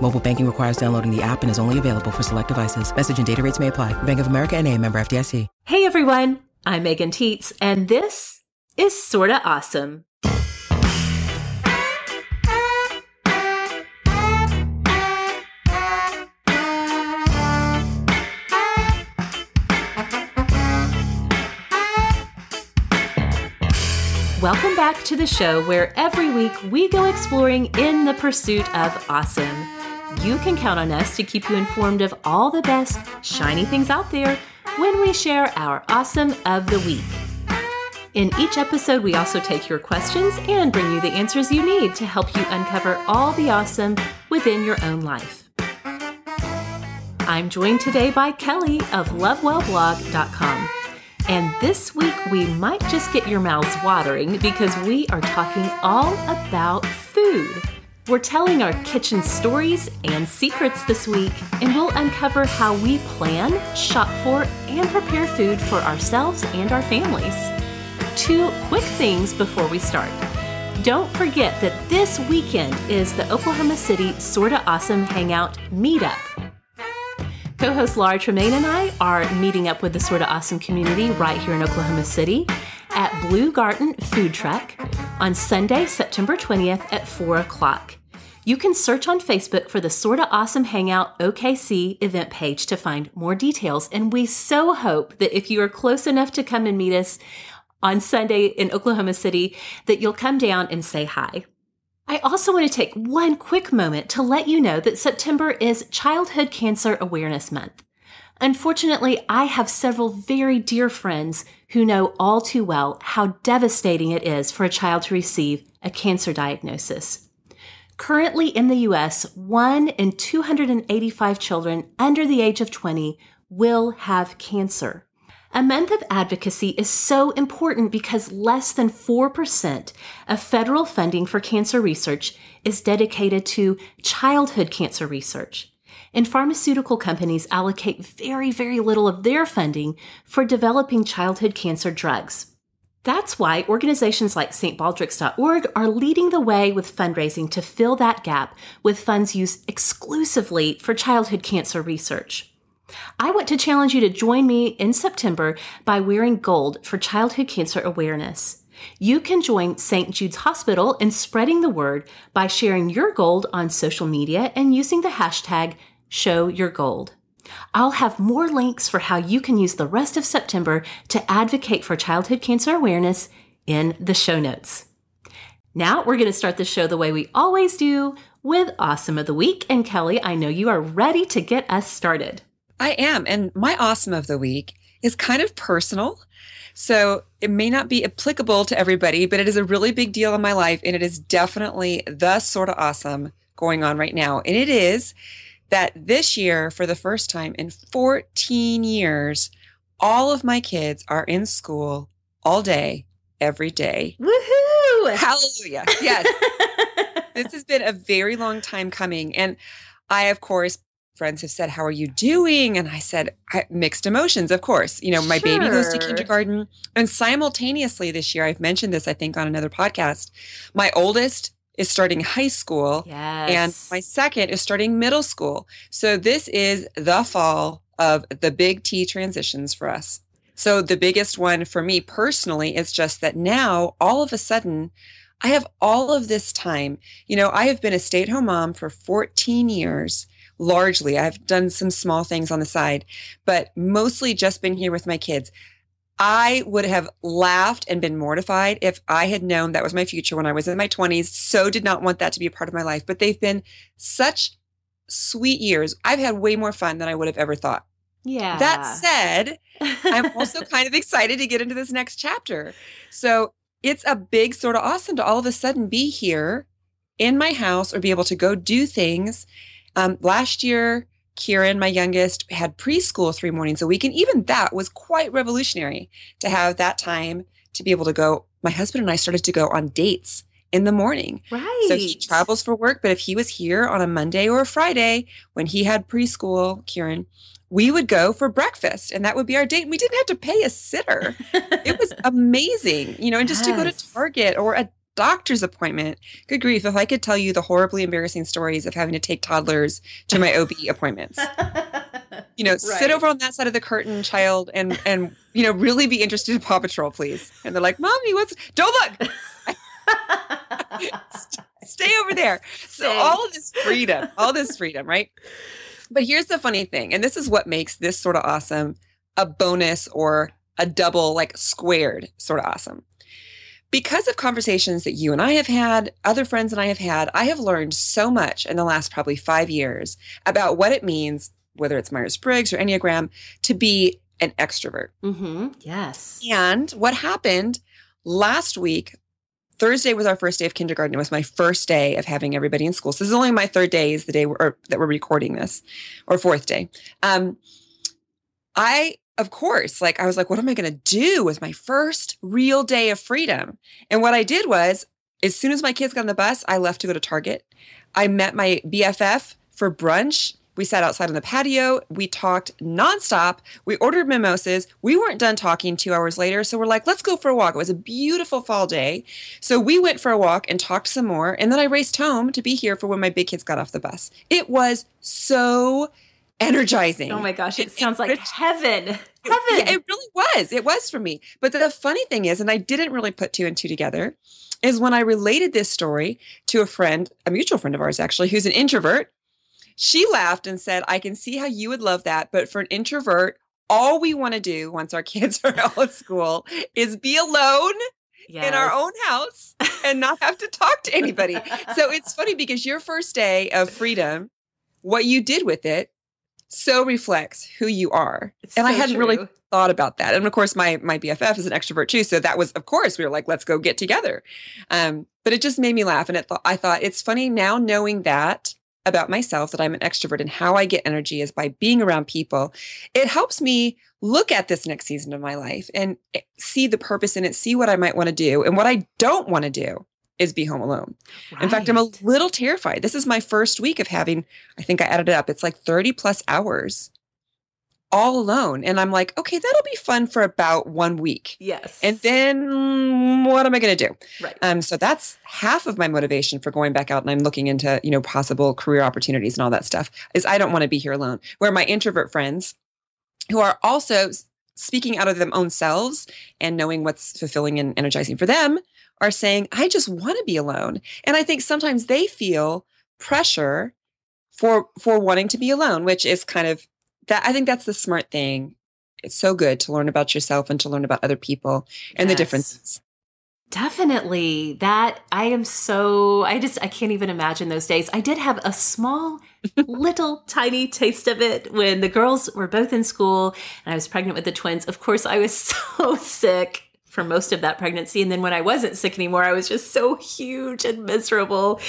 Mobile banking requires downloading the app and is only available for select devices. Message and data rates may apply. Bank of America and a member FDIC. Hey everyone, I'm Megan Tietz, and this is Sorta Awesome. Welcome back to the show where every week we go exploring in the pursuit of awesome. You can count on us to keep you informed of all the best, shiny things out there when we share our awesome of the week. In each episode, we also take your questions and bring you the answers you need to help you uncover all the awesome within your own life. I'm joined today by Kelly of lovewellblog.com. And this week, we might just get your mouths watering because we are talking all about food. We're telling our kitchen stories and secrets this week, and we'll uncover how we plan, shop for, and prepare food for ourselves and our families. Two quick things before we start. Don't forget that this weekend is the Oklahoma City Sorta Awesome Hangout Meetup. Co host Laura Tremaine and I are meeting up with the Sorta Awesome community right here in Oklahoma City at Blue Garden Food Truck on Sunday, September 20th at 4 o'clock. You can search on Facebook for the Sorta Awesome Hangout OKC event page to find more details. And we so hope that if you are close enough to come and meet us on Sunday in Oklahoma City, that you'll come down and say hi. I also want to take one quick moment to let you know that September is Childhood Cancer Awareness Month. Unfortunately, I have several very dear friends who know all too well how devastating it is for a child to receive a cancer diagnosis. Currently in the US, 1 in 285 children under the age of 20 will have cancer. A month of advocacy is so important because less than 4% of federal funding for cancer research is dedicated to childhood cancer research. And pharmaceutical companies allocate very, very little of their funding for developing childhood cancer drugs. That's why organizations like stbaldrick's.org are leading the way with fundraising to fill that gap with funds used exclusively for childhood cancer research. I want to challenge you to join me in September by wearing gold for childhood cancer awareness. You can join St. Jude's Hospital in spreading the word by sharing your gold on social media and using the hashtag ShowYourGold. I'll have more links for how you can use the rest of September to advocate for childhood cancer awareness in the show notes. Now we're going to start the show the way we always do with Awesome of the Week. And Kelly, I know you are ready to get us started. I am. And my awesome of the week is kind of personal. So it may not be applicable to everybody, but it is a really big deal in my life. And it is definitely the sort of awesome going on right now. And it is that this year, for the first time in 14 years, all of my kids are in school all day, every day. Woohoo! Hallelujah. Yes. this has been a very long time coming. And I, of course, friends have said, How are you doing? And I said, I, Mixed emotions, of course. You know, my sure. baby goes to kindergarten. And simultaneously this year, I've mentioned this, I think, on another podcast. My oldest is starting high school. Yes. And my second is starting middle school. So this is the fall of the big T transitions for us. So the biggest one for me personally is just that now all of a sudden I have all of this time. You know, I have been a stay at home mom for 14 years largely. I've done some small things on the side, but mostly just been here with my kids. I would have laughed and been mortified if I had known that was my future when I was in my 20s. So did not want that to be a part of my life, but they've been such sweet years. I've had way more fun than I would have ever thought. Yeah. That said, I'm also kind of excited to get into this next chapter. So it's a big sort of awesome to all of a sudden be here in my house or be able to go do things. Um, last year, Kieran, my youngest, had preschool three mornings a week. And even that was quite revolutionary to have that time to be able to go. My husband and I started to go on dates in the morning. Right. So he travels for work, but if he was here on a Monday or a Friday when he had preschool, Kieran, we would go for breakfast and that would be our date. And We didn't have to pay a sitter. it was amazing, you know, and just yes. to go to Target or a doctor's appointment. Good grief, if I could tell you the horribly embarrassing stories of having to take toddlers to my OB appointments. You know, right. sit over on that side of the curtain, child, and and you know, really be interested in Paw Patrol, please. And they're like, Mommy, what's don't look. Stay over there. So all of this freedom, all this freedom, right? But here's the funny thing, and this is what makes this sort of awesome a bonus or a double, like squared sort of awesome. Because of conversations that you and I have had, other friends and I have had, I have learned so much in the last probably five years about what it means, whether it's Myers Briggs or Enneagram, to be an extrovert. Mm-hmm. Yes. And what happened last week Thursday was our first day of kindergarten. It was my first day of having everybody in school. So this is only my third day is the day or, that we're recording this, or fourth day. Um, I, of course, like I was like, what am I going to do with my first real day of freedom? And what I did was, as soon as my kids got on the bus, I left to go to Target. I met my BFF for brunch we sat outside on the patio. We talked nonstop. We ordered mimosas. We weren't done talking two hours later. So we're like, let's go for a walk. It was a beautiful fall day. So we went for a walk and talked some more. And then I raced home to be here for when my big kids got off the bus. It was so energizing. Oh my gosh, it, it sounds like heaven. Heaven. Yeah, it really was. It was for me. But the funny thing is, and I didn't really put two and two together, is when I related this story to a friend, a mutual friend of ours actually, who's an introvert she laughed and said, I can see how you would love that. But for an introvert, all we want to do once our kids are out of school is be alone yes. in our own house and not have to talk to anybody. so it's funny because your first day of freedom, what you did with it so reflects who you are. It's and so I hadn't true. really thought about that. And of course, my my BFF is an extrovert too, so that was of course we were like, let's go get together. Um, but it just made me laugh, and it th- I thought it's funny now knowing that about myself that I'm an extrovert and how I get energy is by being around people. It helps me look at this next season of my life and eh, see the purpose in it, see what I might want to do. And what I don't want to do is be home alone. Right. In fact, I'm a little terrified. This is my first week of having, I think I added it up, it's like 30 plus hours all alone. And I'm like, okay, that'll be fun for about one week. Yes. And then mm, what am I going to do? Right. Um, so that's half of my motivation for going back out and I'm looking into, you know, possible career opportunities and all that stuff is I don't want to be here alone. Where my introvert friends who are also speaking out of their own selves and knowing what's fulfilling and energizing for them are saying, I just want to be alone. And I think sometimes they feel pressure for for wanting to be alone, which is kind of that I think that's the smart thing. It's so good to learn about yourself and to learn about other people and yes. the differences. Definitely. That I am so I just I can't even imagine those days. I did have a small little tiny taste of it when the girls were both in school and I was pregnant with the twins. Of course, I was so sick for most of that pregnancy. And then when I wasn't sick anymore, I was just so huge and miserable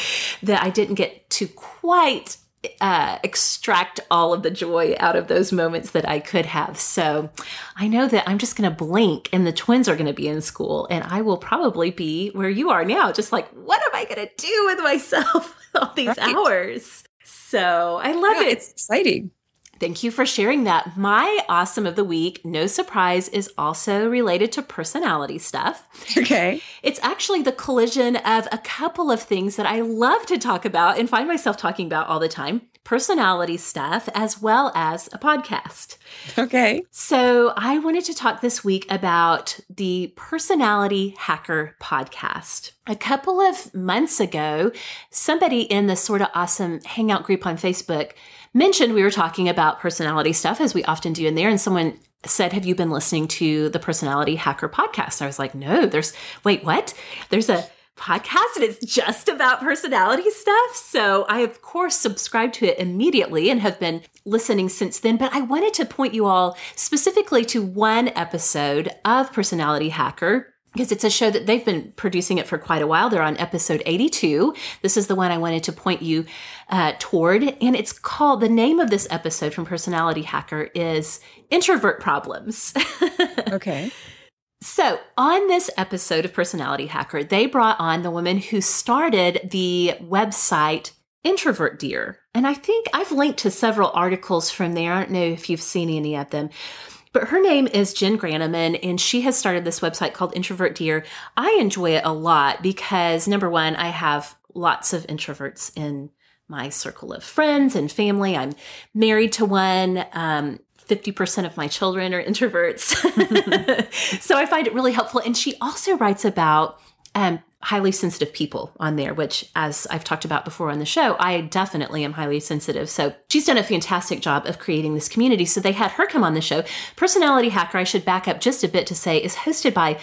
that I didn't get to quite uh, extract all of the joy out of those moments that I could have. So I know that I'm just going to blink and the twins are going to be in school and I will probably be where you are now, just like, what am I going to do with myself all these right. hours? So I love yeah, it. It's exciting. Thank you for sharing that. My awesome of the week, no surprise, is also related to personality stuff. Okay. It's actually the collision of a couple of things that I love to talk about and find myself talking about all the time personality stuff as well as a podcast. Okay. So, I wanted to talk this week about the Personality Hacker podcast. A couple of months ago, somebody in the Sorta Awesome Hangout group on Facebook mentioned we were talking about personality stuff as we often do in there, and someone said, Have you been listening to the Personality Hacker podcast? I was like, No, there's, wait, what? There's a podcast and it's just about personality stuff. So I, of course, subscribed to it immediately and have been listening since then. But I wanted to point you all specifically to one episode of Personality Hacker because it's a show that they've been producing it for quite a while. They're on episode 82. This is the one I wanted to point you uh, toward. And it's called, the name of this episode from Personality Hacker is Introvert Problems. okay. So, on this episode of Personality Hacker, they brought on the woman who started the website Introvert Dear. And I think I've linked to several articles from there. I don't know if you've seen any of them. But her name is Jen Granneman, and she has started this website called Introvert Dear. I enjoy it a lot because, number one, I have lots of introverts in my circle of friends and family. I'm married to one. Um, 50% of my children are introverts. so I find it really helpful. And she also writes about um, highly sensitive people on there, which, as I've talked about before on the show, I definitely am highly sensitive. So she's done a fantastic job of creating this community. So they had her come on the show. Personality Hacker, I should back up just a bit to say, is hosted by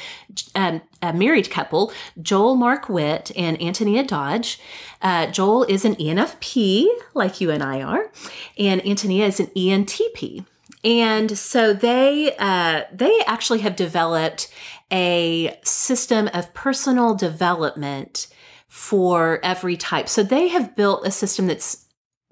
um, a married couple, Joel Mark Witt and Antonia Dodge. Uh, Joel is an ENFP, like you and I are, and Antonia is an ENTP. And so they uh, they actually have developed a system of personal development for every type. So they have built a system that's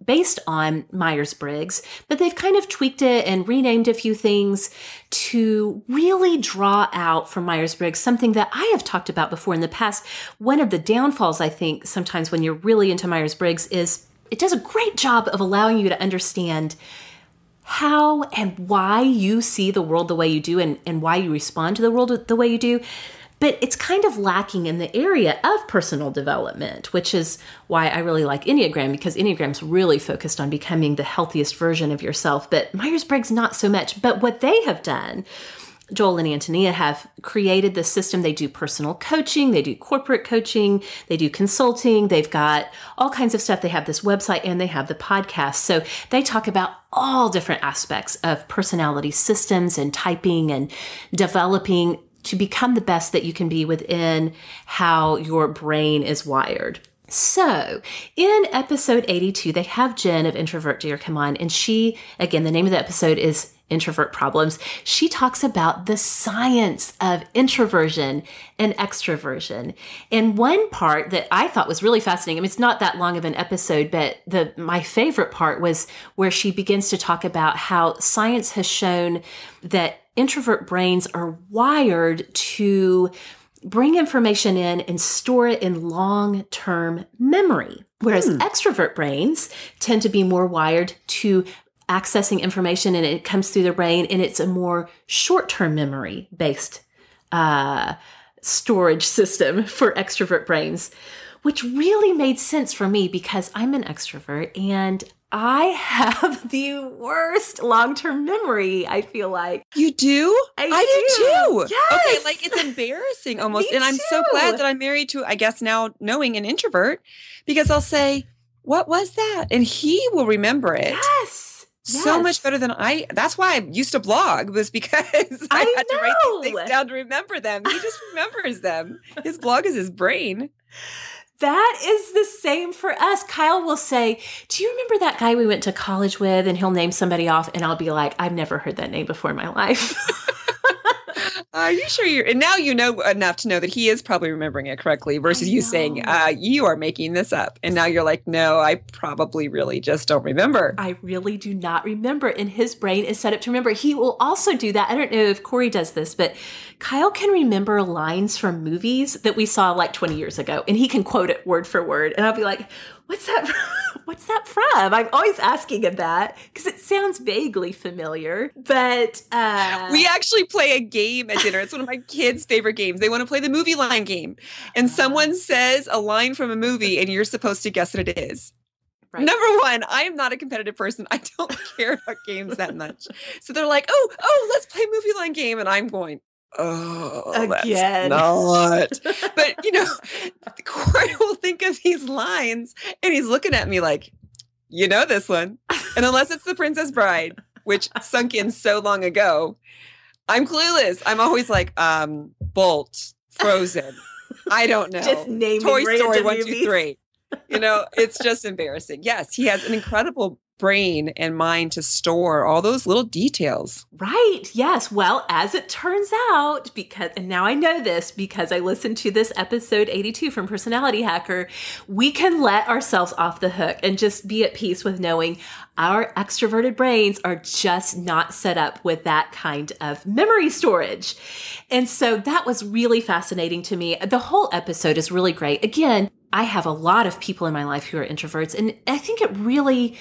based on Myers Briggs, but they've kind of tweaked it and renamed a few things to really draw out from Myers Briggs something that I have talked about before in the past. One of the downfalls, I think, sometimes when you're really into Myers Briggs is it does a great job of allowing you to understand how and why you see the world the way you do and, and why you respond to the world the way you do. But it's kind of lacking in the area of personal development, which is why I really like Enneagram because Enneagram's really focused on becoming the healthiest version of yourself. But Myers Briggs, not so much. But what they have done Joel and Antonia have created the system. They do personal coaching, they do corporate coaching, they do consulting, they've got all kinds of stuff. They have this website and they have the podcast. So they talk about all different aspects of personality systems and typing and developing to become the best that you can be within how your brain is wired. So, in episode 82, they have Jen of Introvert Dear come on, and she, again, the name of the episode is introvert problems, she talks about the science of introversion and extroversion. And one part that I thought was really fascinating, I mean, it's not that long of an episode, but the my favorite part was where she begins to talk about how science has shown that introvert brains are wired to bring information in and store it in long term memory. Whereas hmm. extrovert brains tend to be more wired to accessing information and it comes through the brain and it's a more short-term memory based uh, storage system for extrovert brains which really made sense for me because i'm an extrovert and I have the worst long term memory, I feel like. You do? I, I do. do. too. Yes. Okay, like it's embarrassing almost. Me and I'm so glad that I'm married to, I guess now knowing an introvert, because I'll say, What was that? And he will remember it. Yes so much better than I. That's why I used to blog was because I, I had to write these things down to remember them. He just remembers them. His blog is his brain. That is the same for us. Kyle will say, Do you remember that guy we went to college with? And he'll name somebody off, and I'll be like, I've never heard that name before in my life. Are you sure you're? And now you know enough to know that he is probably remembering it correctly versus you saying, uh, "You are making this up," and now you're like, "No, I probably really just don't remember." I really do not remember. And his brain is set up to remember. He will also do that. I don't know if Corey does this, but Kyle can remember lines from movies that we saw like 20 years ago, and he can quote it word for word. And I'll be like, What's that? From? What's that from? I'm always asking him that because it sounds vaguely familiar. But uh, We actually play a game at dinner. It's one of my kids' favorite games. They want to play the movie line game. And someone says a line from a movie and you're supposed to guess what it is. Right. Number one, I am not a competitive person. I don't care about games that much. So they're like, oh, oh, let's play movie line game. And I'm going, oh, again. not. but you know, Corey will think of these lines and he's looking at me like, you know this one. And unless it's the Princess Bride, which sunk in so long ago, I'm clueless. I'm always like, um, Bolt, Frozen. I don't know. Just name Toy Story one, two, three. You know, it's just embarrassing. Yes, he has an incredible brain and mind to store all those little details. Right. Yes. Well, as it turns out, because, and now I know this because I listened to this episode 82 from Personality Hacker, we can let ourselves off the hook and just be at peace with knowing our extroverted brains are just not set up with that kind of memory storage. And so that was really fascinating to me. The whole episode is really great. Again, I have a lot of people in my life who are introverts, and I think it really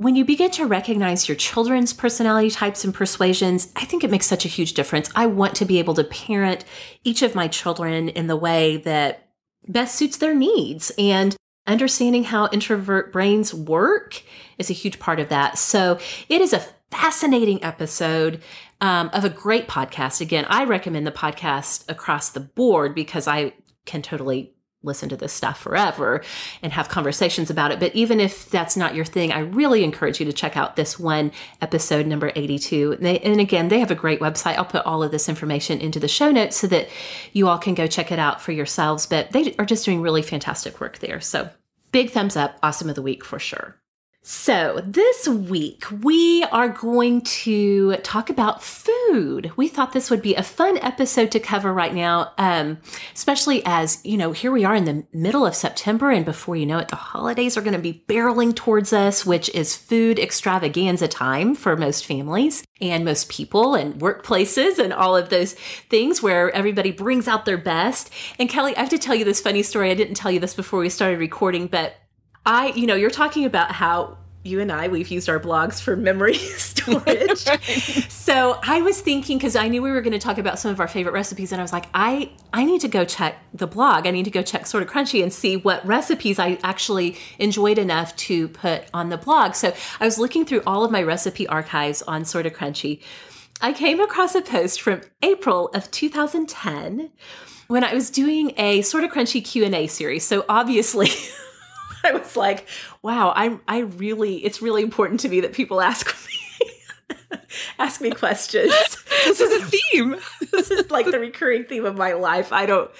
when you begin to recognize your children's personality types and persuasions, I think it makes such a huge difference. I want to be able to parent each of my children in the way that best suits their needs. And understanding how introvert brains work is a huge part of that. So it is a fascinating episode um, of a great podcast. Again, I recommend the podcast across the board because I can totally listen to this stuff forever and have conversations about it. But even if that's not your thing, I really encourage you to check out this one episode number 82. And, they, and, again, they have a great website. I'll put all of this information into the show notes so that you all can go check it out for yourselves. But they are just doing really fantastic work there. So big thumbs up. Awesome of the week for sure. So, this week we are going to talk about food. We thought this would be a fun episode to cover right now, um, especially as, you know, here we are in the middle of September, and before you know it, the holidays are going to be barreling towards us, which is food extravaganza time for most families and most people and workplaces and all of those things where everybody brings out their best. And Kelly, I have to tell you this funny story. I didn't tell you this before we started recording, but I, you know, you're talking about how you and I, we've used our blogs for memory storage. so I was thinking, because I knew we were going to talk about some of our favorite recipes, and I was like, I, I need to go check the blog. I need to go check Sorta Crunchy and see what recipes I actually enjoyed enough to put on the blog. So I was looking through all of my recipe archives on Sorta Crunchy. I came across a post from April of 2010 when I was doing a Sorta Crunchy Q&A series. So obviously I was like, wow, I'm I really it's really important to me that people ask me ask me questions. this is a theme. this is like the recurring theme of my life. I don't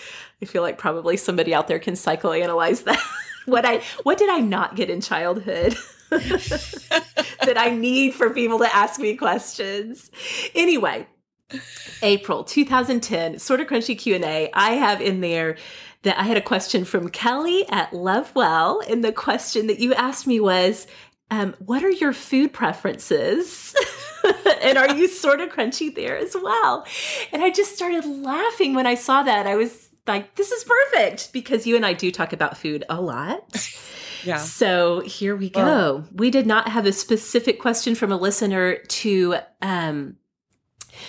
I feel like probably somebody out there can psychoanalyze that. what I what did I not get in childhood? that I need for people to ask me questions. Anyway, April 2010, Sorta Crunchy Q&A. I have in there that I had a question from Kelly at Lovewell, and the question that you asked me was, um, "What are your food preferences?" and are you sort of crunchy there as well? And I just started laughing when I saw that. I was like, "This is perfect," because you and I do talk about food a lot. Yeah. So here we go. Well, we did not have a specific question from a listener to um,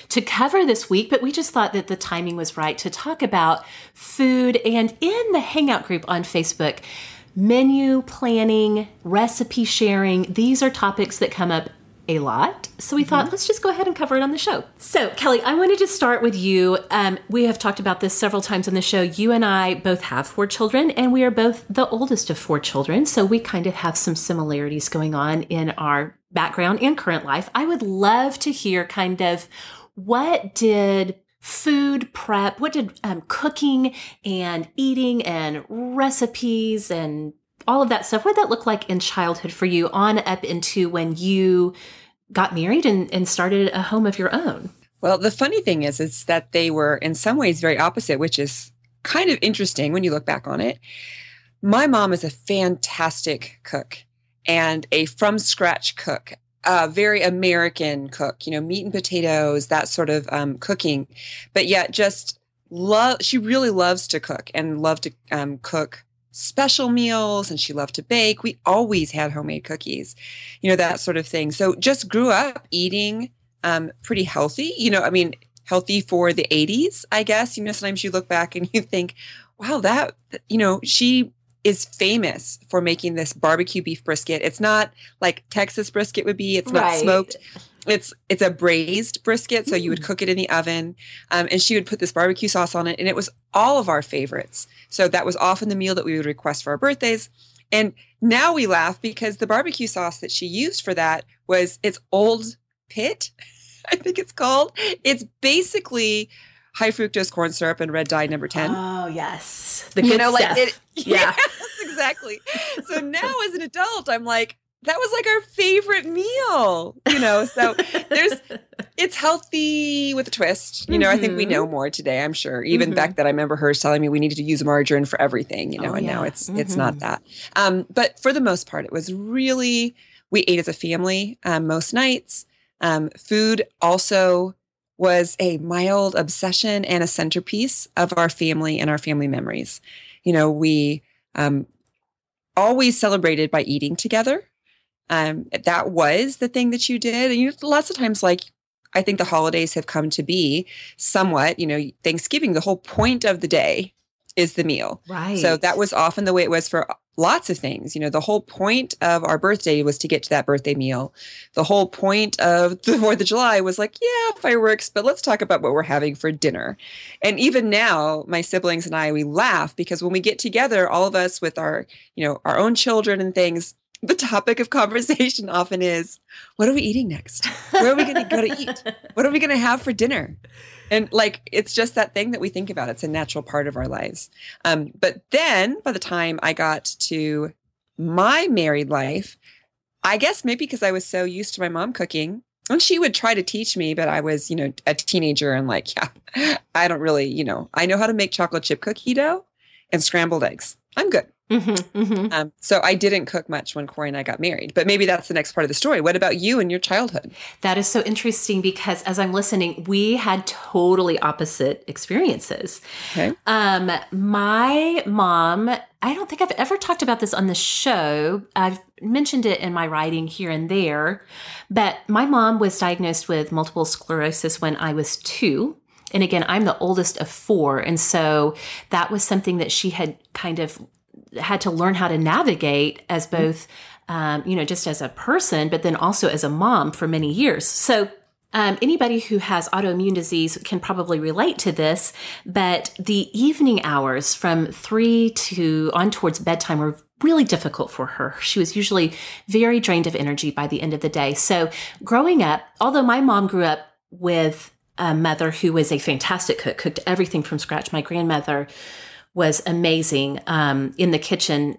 to cover this week, but we just thought that the timing was right to talk about food and in the Hangout group on Facebook, menu planning, recipe sharing. These are topics that come up a lot. So we mm-hmm. thought, let's just go ahead and cover it on the show. So, Kelly, I wanted to start with you. Um, we have talked about this several times on the show. You and I both have four children, and we are both the oldest of four children. So we kind of have some similarities going on in our background and current life. I would love to hear kind of what did food prep, what did um, cooking and eating and recipes and all of that stuff, what did that look like in childhood for you on up into when you got married and, and started a home of your own? Well, the funny thing is, is that they were in some ways very opposite, which is kind of interesting when you look back on it. My mom is a fantastic cook and a from scratch cook a very American cook, you know, meat and potatoes, that sort of um, cooking, but yet just love. She really loves to cook and love to um, cook special meals, and she loved to bake. We always had homemade cookies, you know, that sort of thing. So just grew up eating um, pretty healthy. You know, I mean, healthy for the '80s, I guess. You know, sometimes you look back and you think, wow, that you know, she is famous for making this barbecue beef brisket. It's not like Texas brisket would be. It's not Right. smoked. It's it's a braised brisket, so you would cook it in the oven, um, and she would put this barbecue sauce on it, and it was all of our favorites. So that was often the meal that we would request for our birthdays. And now we laugh because the barbecue sauce that she used for that was it's Open Pit, I think it's called. It's basically high fructose corn syrup and red dye number ten. Oh yes, the you know, stuff. like it. Yeah. Yes, exactly. So now as an adult, I'm like, that was like our favorite meal. You know, so there's it's healthy with a twist. You know, I think we Mhm. know more today, I'm sure. Even Mhm. back then I remember her telling me we needed to use margarine for everything, you know, Oh, and now yeah. it's it's not Mhm. that. Um, but for the most part, it was really we ate as a family um, most nights. Um, food also was a mild obsession and a centerpiece of our family and our family memories. You know, we um, always celebrated by eating together. Um, that was the thing that you did. And you know, lots of times, like I think the holidays have come to be somewhat, you know, Thanksgiving, the whole point of the day is the meal. right. So that was often the way it was for lots of things. You know, the whole point of our birthday was to get to that birthday meal. The whole point of the 4th of July was like, yeah, fireworks, but let's talk about what we're having for dinner. And even now, my siblings and I, we laugh because when we get together, all of us with our, you know, our own children and things, the topic of conversation often is, what are we eating next? Where are we going to go to eat? What are we going to have for dinner? And like, it's just that thing that we think about. It's a natural part of our lives. Um, but then by the time I got to my married life, I guess maybe because I was so used to my mom cooking, and she would try to teach me, but I was, you know, a teenager and like, yeah, I don't really, you know, I know how to make chocolate chip cookie dough and scrambled eggs. I'm good. Mhm, mhm. Um, so I didn't cook much when Corey and I got married, but maybe that's the next part of the story. What about you and your childhood? That is so interesting because as I'm listening, we had totally opposite experiences. Okay. Um, my mom, I don't think I've ever talked about this on the show. I've mentioned it in my writing here and there, but my mom was diagnosed with multiple sclerosis when I was two. And again, I'm the oldest of four. And so that was something that she had kind of had to learn how to navigate as both, um, you know, just as a person, but then also as a mom for many years. So um, anybody who has autoimmune disease can probably relate to this, but the evening hours from three to on towards bedtime were really difficult for her. She was usually very drained of energy by the end of the day. So growing up, although my mom grew up with a mother who was a fantastic cook, cooked everything from scratch. My grandmother was amazing um, in the kitchen.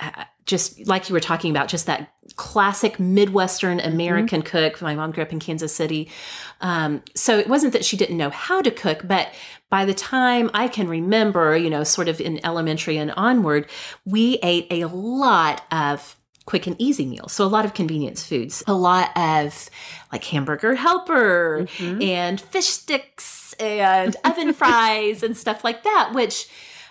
uh, Just like you were talking about, just that classic Midwestern American cook. My mom grew up in Kansas City. Um, so it wasn't that she didn't know how to cook, but by the time I can remember, you know, sort of in elementary and onward, we ate a lot of quick and easy meals. So a lot of convenience foods, a lot of like hamburger helper and fish sticks and oven fries and stuff like that, which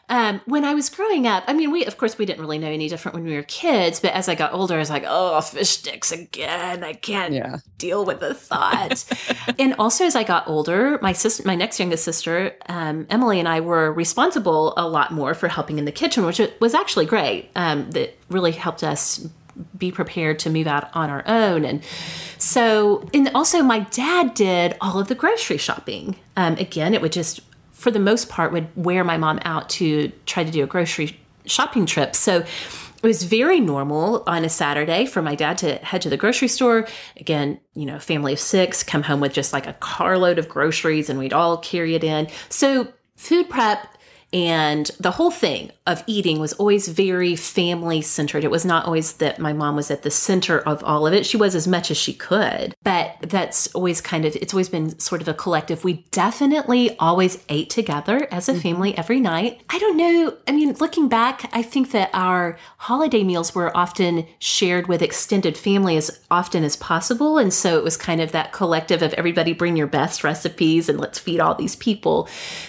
um, when I was growing up, I mean, we, of course, we didn't really know any different when we were kids, but as I got older, I was like, oh, fish sticks again. I can't Yeah. deal with the thought. and also, as I got older, my sister, my next youngest sister, um, Emily, and I were responsible a lot more for helping in the kitchen, which was actually great. Um, that really helped us be prepared to move out on our own. And so, and also, my dad did all of the grocery shopping. Um, again, it would just, for the most part, would wear my mom out to try to do a grocery shopping trip. So it was very normal on a Saturday for my dad to head to the grocery store. Again, you know, family of six, come home with just like a carload of groceries and we'd all carry it in. So food prep and the whole thing of eating was always very family centered. It was not always that my mom was at the center of all of it. She was as much as she could, but that's always kind of, it's always been sort of a collective. We definitely always ate together as a mm-hmm. family every night. I don't know. I mean, looking back, I think that our holiday meals were often shared with extended family as often as possible. And so it was kind of that collective of everybody bring your best recipes and let's feed all these people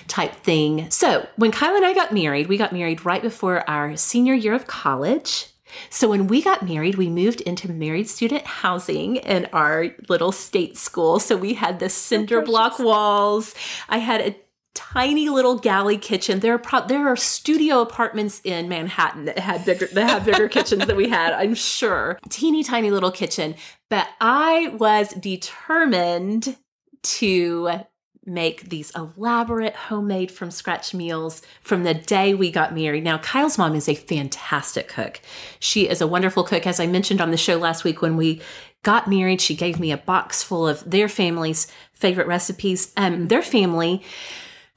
type thing. So when Kyle and I got married, we got married right before our senior year of college. So when we got married, we moved into married student housing in our little state school. So we had the cinder block walls. I had a tiny little galley kitchen. There are pro- there are studio apartments in Manhattan that had bigger that have bigger kitchens than we had. I'm sure, teeny tiny little kitchen. But I was determined to make these elaborate homemade from scratch meals from the day we got married. Now, Kyle's mom is a fantastic cook. She is a wonderful cook. As I mentioned on the show last week, when we got married, she gave me a box full of their family's favorite recipes. Um, their family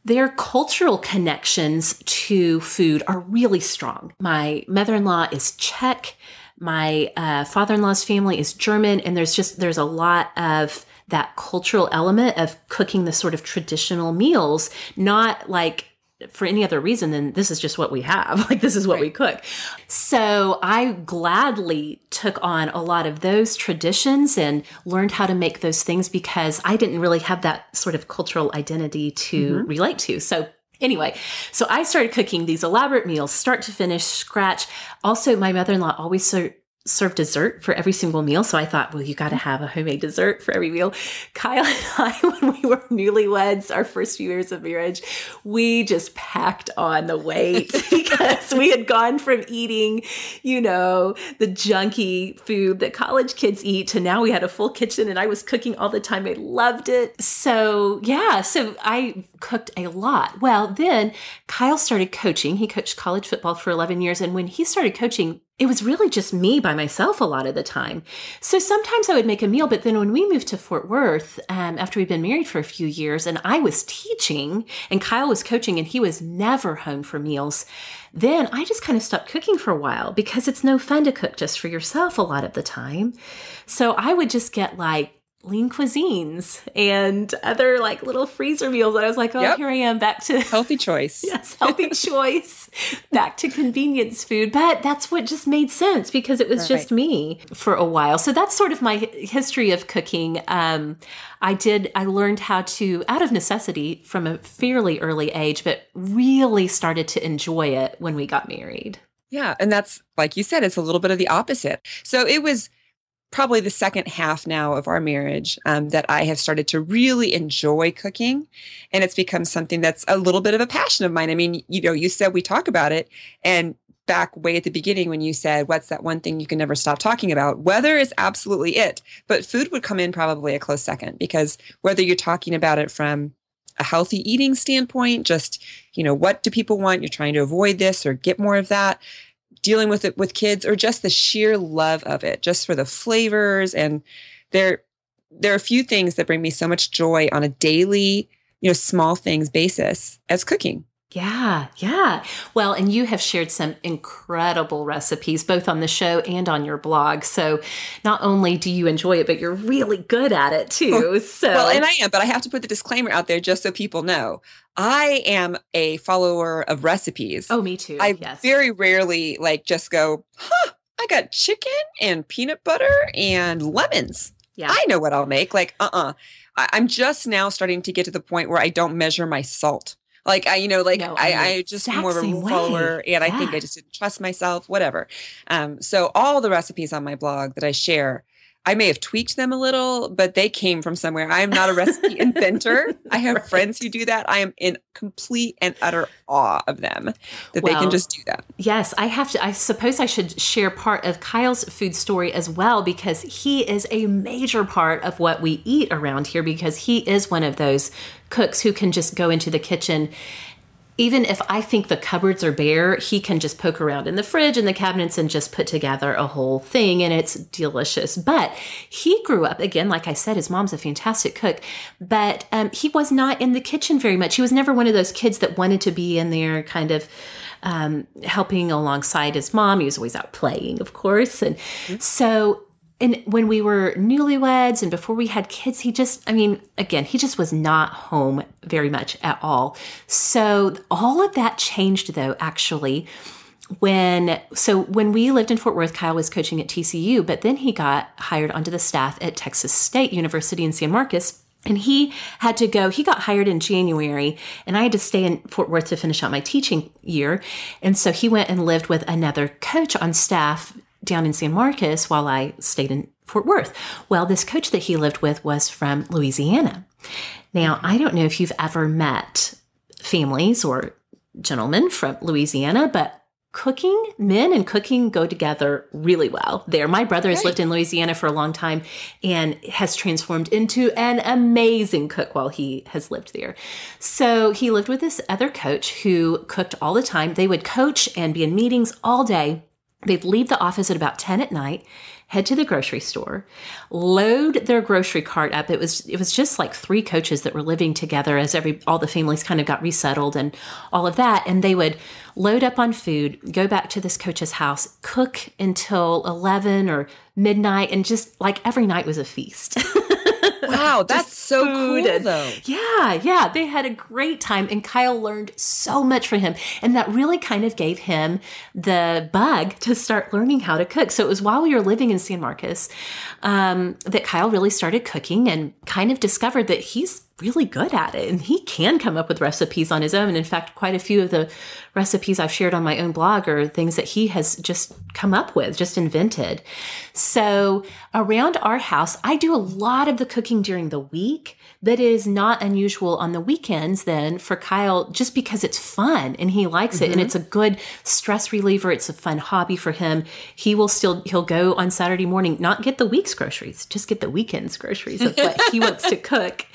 their cultural connections to food are really strong. My mother in law is Czech. My uh, father in law's family is German. And there's just, there's a lot of that cultural element of cooking the sort of traditional meals, not like for any other reason than this is just what we have. Like, this is what right. we cook. So, I gladly took on a lot of those traditions and learned how to make those things because I didn't really have that sort of cultural identity to mm-hmm. relate to. So, Anyway, so I started cooking these elaborate meals, start to finish, scratch. Also, my mother in law always served serve dessert for every single meal. So I thought, well, you got to have a homemade dessert for every meal. Kyle and I, when we were newlyweds, our first few years of marriage, we just packed on the weight because we had gone from eating, you know, the junky food that college kids eat to now we had a full kitchen and I was cooking all the time. I loved it. So yeah, so I cooked a lot. Well, then Kyle started coaching. He coached college football for 11 years. And when he started coaching, it was really just me by myself a lot of the time. So sometimes I would make a meal, but then when we moved to Fort Worth, um, after we'd been married for a few years, and I was teaching and Kyle was coaching and he was never home for meals, then I just kind of stopped cooking for a while because it's no fun to cook just for yourself a lot of the time. So I would just get like lean cuisines and other like little freezer meals. And I was like, oh, yep. here I am back to healthy choice. yes, healthy choice, back to convenience food. But that's what just made sense because it was right. just me for a while. So that's sort of my history of cooking. Um, I did, I learned how to, out of necessity from a fairly early age, but really started to enjoy it when we got married. Yeah. And that's, like you said, it's a little bit of the opposite. So it was, probably the second half now of our marriage um, that I have started to really enjoy cooking. And it's become something that's a little bit of a passion of mine. I mean, you know, you said we talk about it. And back way at the beginning when you said, What's that one thing you can never stop talking about? Weather is absolutely it. But food would come in probably a close second because whether you're talking about it from a healthy eating standpoint, just, you know, what do people want? You're trying to avoid this or get more of that dealing with it with kids or just the sheer love of it, just for the flavors. And there, there are a few things that bring me so much joy on a daily, you know, small things basis as cooking. Yeah, yeah. Well, and you have shared some incredible recipes both on the show and on your blog. So not only do you enjoy it, but you're really good at it too. So Well, and I am, but I have to put the disclaimer out there just so people know. I am a follower of recipes. Oh, me too. I yes. very rarely like just go, huh, I got chicken and peanut butter and lemons. Yeah. I know what I'll make. Like, uh-uh. I- I'm just now starting to get to the point where I don't measure my salt. Like I, you know, like no, I, I just more of a rule follower, and yeah. I think I just didn't trust myself. Whatever. Um, so all the recipes on my blog that I share, I may have tweaked them a little, but they came from somewhere. I am not a recipe inventor. I have right. friends who do that. I am in complete and utter awe of them that well, they can just do that. Yes, I have to. I suppose I should share part of Kyle's food story as well because he is a major part of what we eat around here because he is one of those cooks who can just go into the kitchen even if I think the cupboards are bare, he can just poke around in the fridge and the cabinets and just put together a whole thing and it's delicious. But he grew up, again, like I said, his mom's a fantastic cook, but um, he was not in the kitchen very much. He was never one of those kids that wanted to be in there kind of um, helping alongside his mom. He was always out playing, of course. And mm-hmm. so and when we were newlyweds and before we had kids, he just, I mean, again, he just was not home very much at all. So all of that changed though, actually. When so when we lived in Fort Worth, Kyle was coaching at TCU, but then he got hired onto the staff at Texas State University in San Marcos. And he had to go, he got hired in January, and I had to stay in Fort Worth to finish out my teaching year. And so he went and lived with another coach on staff down in San Marcos while I stayed in Fort Worth. Well, this coach that he lived with was from Louisiana. Now, mm-hmm. I don't know if you've ever met families or gentlemen from Louisiana, but cooking, men and cooking go together really well there. My brother has lived in Louisiana for a long time and has transformed into an amazing cook while he has lived there. So he lived with this other coach who cooked all the time. They would coach and be in meetings all day. They'd leave the office at about 10 at night head to the grocery store, load their grocery cart up. It was it was just like three coaches that were living together as every all the families kind of got resettled and all of that. And they would load up on food, go back to this coach's house, cook until eleven or midnight, and just like every night was a feast. Wow, that's so cool and, though. Yeah, yeah. They had a great time and Kyle learned so much from him. And that really kind of gave him the bug to start learning how to cook. So it was while we were living in San Marcos um, that Kyle really started cooking and kind of discovered that he's really good at it and he can come up with recipes on his own. In fact, quite a few of the recipes I've shared on my own blog are things that he has just come up with, just invented. So around our house, I do a lot of the cooking during the week that is not unusual on the weekends then for Kyle just because it's fun and he likes mm-hmm. it and mm-hmm. it's a good stress reliever. It's a fun hobby for him. He will still he'll go on Saturday morning, not get the week's groceries, just get the weekend's groceries of what he wants to cook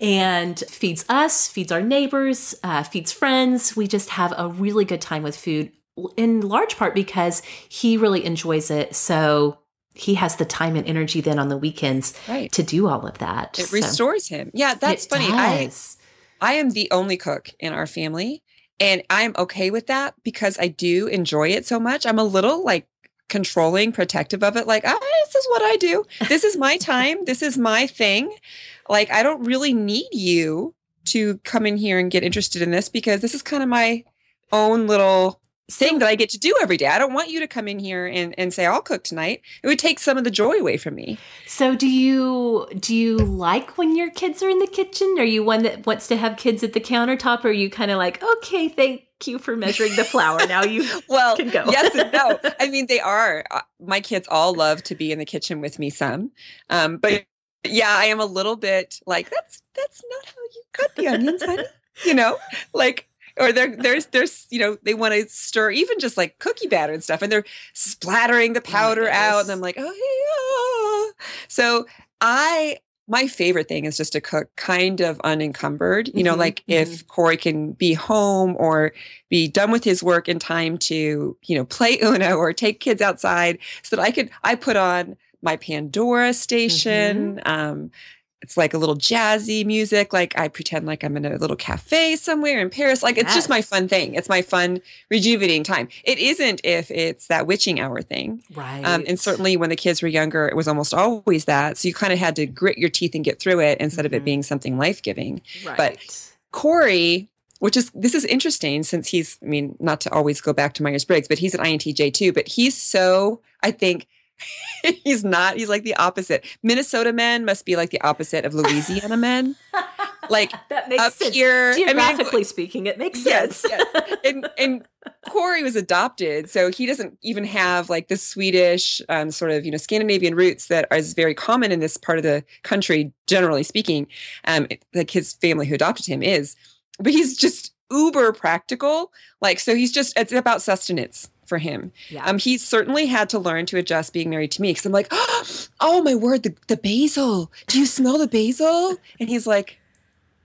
and feeds us, feeds our neighbors, uh, feeds friends. We just have a really good time with food in large part because he really enjoys it. So he has the time and energy then on the weekends right. to do all of that. It so. restores him. Yeah, that's funny. Does. I I am the only cook in our family and I'm okay with that because I do enjoy it so much. I'm a little like controlling, protective of it like, "Ah, this is what I do. This is my time. this is my thing." Like I don't really need you to come in here and get interested in this because this is kind of my own little thing that I get to do every day. I don't want you to come in here and, and say, I'll cook tonight. It would take some of the joy away from me. So do you do you like when your kids are in the kitchen? Are you one that wants to have kids at the countertop? Or are you kind of like, okay, thank you for measuring the flour. Now you well, can go. yes and no. I mean, they are. Uh, my kids all love to be in the kitchen with me some. Um, but yeah, I am a little bit like, that's that's not how you cut the onions, honey. You know, like or they're there's there's you know they want to stir even just like cookie batter and stuff and they're splattering the powder oh out and i'm like oh yeah so i my favorite thing is just to cook kind of unencumbered you know mm-hmm, like mm-hmm. if corey can be home or be done with his work in time to you know play uno or take kids outside so that i could i put on my pandora station mm-hmm. um it's like a little jazzy music. Like I pretend like I'm in a little cafe somewhere in Paris. Like it's yes. just my fun thing. It's my fun rejuvenating time. It isn't if it's that witching hour thing. Right. Um, and certainly when the kids were younger, it was almost always that. So you kind of had to grit your teeth and get through it instead mm-hmm. of it mm-hmm. being something life giving. Right. But Corey, which is this is interesting since he's, I mean, not to always go back to Myers Briggs, but he's an INTJ too. But he's so, I think, he's not. He's like the opposite. Minnesota men must be like the opposite of Louisiana men. Like that makes up sense. here, geographically I mean, speaking, it makes yes, sense. yes. And and Corey was adopted, so he doesn't even have like the Swedish um, sort of you know Scandinavian roots that is very common in this part of the country, generally speaking. Um, like his family who adopted him is, but he's just uber practical. Like so, he's just it's about sustenance for him. Yeah. Um, he certainly had to learn to adjust being married to me because I'm like, oh my word, the, the basil. Do you smell the basil? And he's like,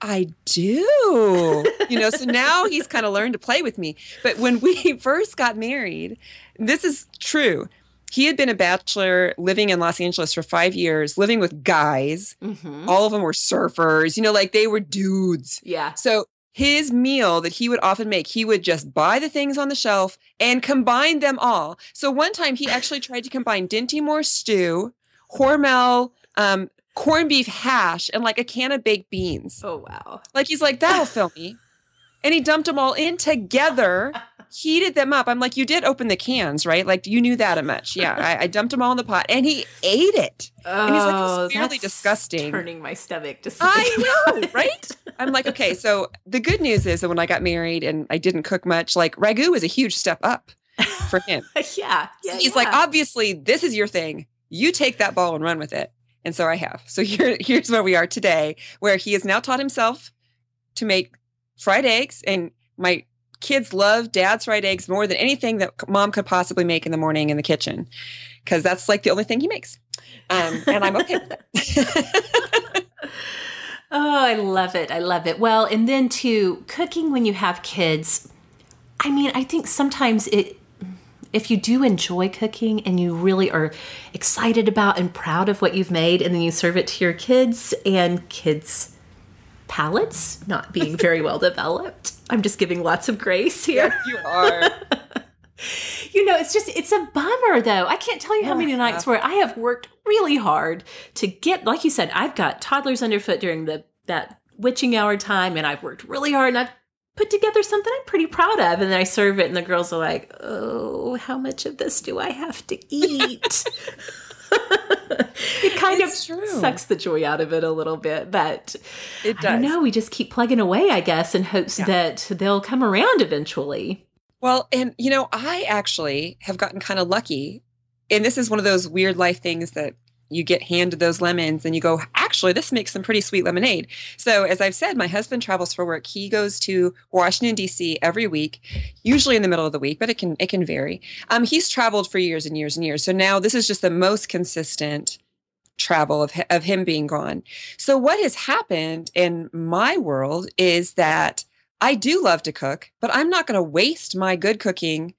I do. you know, so now he's kind of learned to play with me. But when we first got married, this is true. He had been a bachelor living in Los Angeles for five years, living with guys. Mm-hmm. All of them were surfers, you know, like they were dudes. Yeah. So his meal that he would often make, he would just buy the things on the shelf and combine them all. So one time he actually tried to combine Dinty Moore stew, Hormel, um, corned beef hash, and like a can of baked beans. Oh wow! Like he's like that'll fill me, and he dumped them all in together heated them up. I'm like, you did open the cans, right? Like you knew that a much. Yeah, I, I dumped them all in the pot, and he ate it. Oh, and he's like, it's oh, really disgusting. Turning my stomach. Just I know, right? I'm like, okay. So the good news is that when I got married and I didn't cook much, like ragu was a huge step up for him. yeah, yeah. He's yeah. like, obviously, this is your thing. You take that ball and run with it. And so I have. So here, here's where we are today, where he has now taught himself to make fried eggs, and my kids love dad's fried eggs more than anything that mom could possibly make in the morning in the kitchen because that's like the only thing he makes. Um, and I'm okay with that. oh, I love it. I love it. Well, and then too, cooking when you have kids. I mean, I think sometimes it if you do enjoy cooking and you really are excited about and proud of what you've made and then you serve it to your kids and kids palates not being very well developed. I'm just giving lots of grace here. Yes, you are. you know, it's just it's a bummer though. I can't tell you how many nights where I have worked really hard to get like you said, I've got toddlers underfoot during the that witching hour time and I've worked really hard and I've put together something I'm pretty proud of and then I serve it and the girls are like, "Oh, how much of this do I have to eat?" it kind it's of true. sucks the joy out of it a little bit, but it does. I know we just keep plugging away, I guess, in hopes yeah. that they'll come around eventually. Well, and you know, I actually have gotten kind of lucky. And this is one of those weird life things that you get handed those lemons and you go, actually, this makes some pretty sweet lemonade. So, as I've said, my husband travels for work. He goes to Washington D.C. every week, usually in the middle of the week, but it can it can vary. Um, he's traveled for years and years and years. So now this is just the most consistent travel of of him being gone. So what has happened in my world is that I do love to cook, but I'm not going to waste my good cooking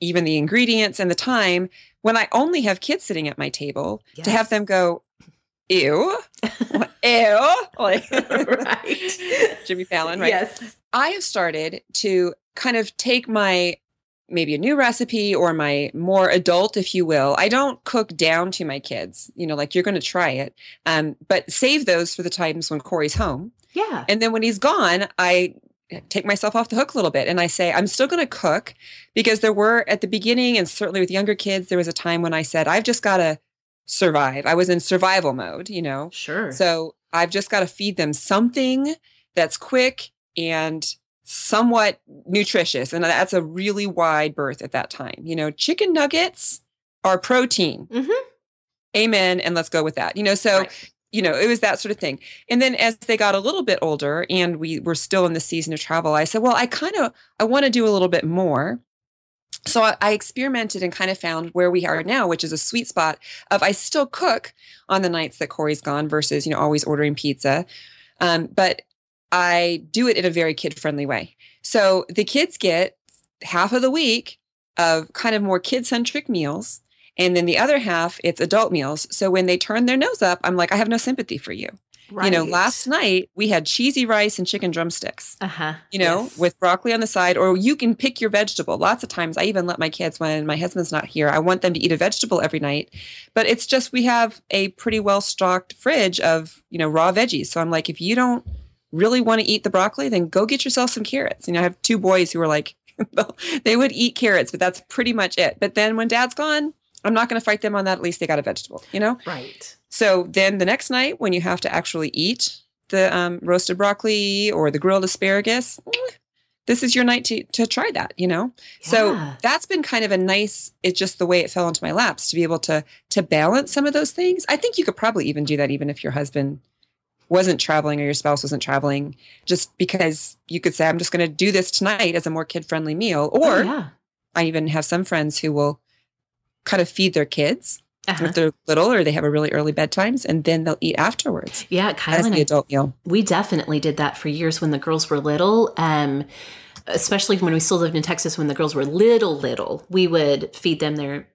even the ingredients and the time when I only have kids sitting at my table yes. to have them go, ew, ew, like right. Jimmy Fallon, right? Yes. I have started to kind of take my maybe a new recipe or my more adult, if you will. I don't cook down to my kids, you know, like you're going to try it, um, but save those for the times when Corey's home. Yeah. And then when he's gone, I take myself off the hook a little bit and I say, I'm still going to cook because there were at the beginning, and certainly with younger kids, there was a time when I said, I've just got to survive. I was in survival mode, you know? Sure. So I've just got to feed them something that's quick and somewhat nutritious. And that's a really wide berth at that time. You know, chicken nuggets are protein. Mm-hmm. Amen. And let's go with that. You know, so right you know, it was that sort of thing. And then as they got a little bit older and we were still in the season of travel, I said, well, I kind of I want to do a little bit more. So I, I, experimented and kind of found where we are now, which is a sweet spot of I still cook on the nights that Corey's gone versus, you know, always ordering pizza. Um, but I do it in a very kid friendly way. So the kids get half of the week of kind of more kid centric meals and then the other half, it's adult meals. So when they turn their nose up, I'm like, I have no sympathy for you. Right. You know, last night we had cheesy rice and chicken drumsticks. Uh-huh. You know, yes. with broccoli on the side, or you can pick your vegetable. Lots of times I even let my kids when my husband's not here, I want them to eat a vegetable every night. But it's just we have a pretty well stocked fridge of, you know, raw veggies. So I'm like, if you don't really want to eat the broccoli, then go get yourself some carrots. You know, I have two boys who are like, they would eat carrots, but that's pretty much it. But then when dad's gone, I'm not going to fight them on that. At least they got a vegetable, you know? Right. So then the next night, when you have to actually eat the um, roasted broccoli or the grilled asparagus, this is your night to, to try that, you know? Yeah. So that's been kind of a nice, it's just the way it fell into my laps to be able to, to balance some of those things. I think you could probably even do that even if your husband wasn't traveling or your spouse wasn't traveling, just because you could say, I'm just going to do this tonight as a more kid friendly meal. Or oh, yeah. I even have some friends who will kind of feed their kids uh-huh. if they're little or they have a really early bedtimes and then they'll eat afterwards. Yeah, Kyle as the adult meal. We definitely did that for years when the girls were little. Um, especially when we still lived in Texas when the girls were little, little, we would feed them their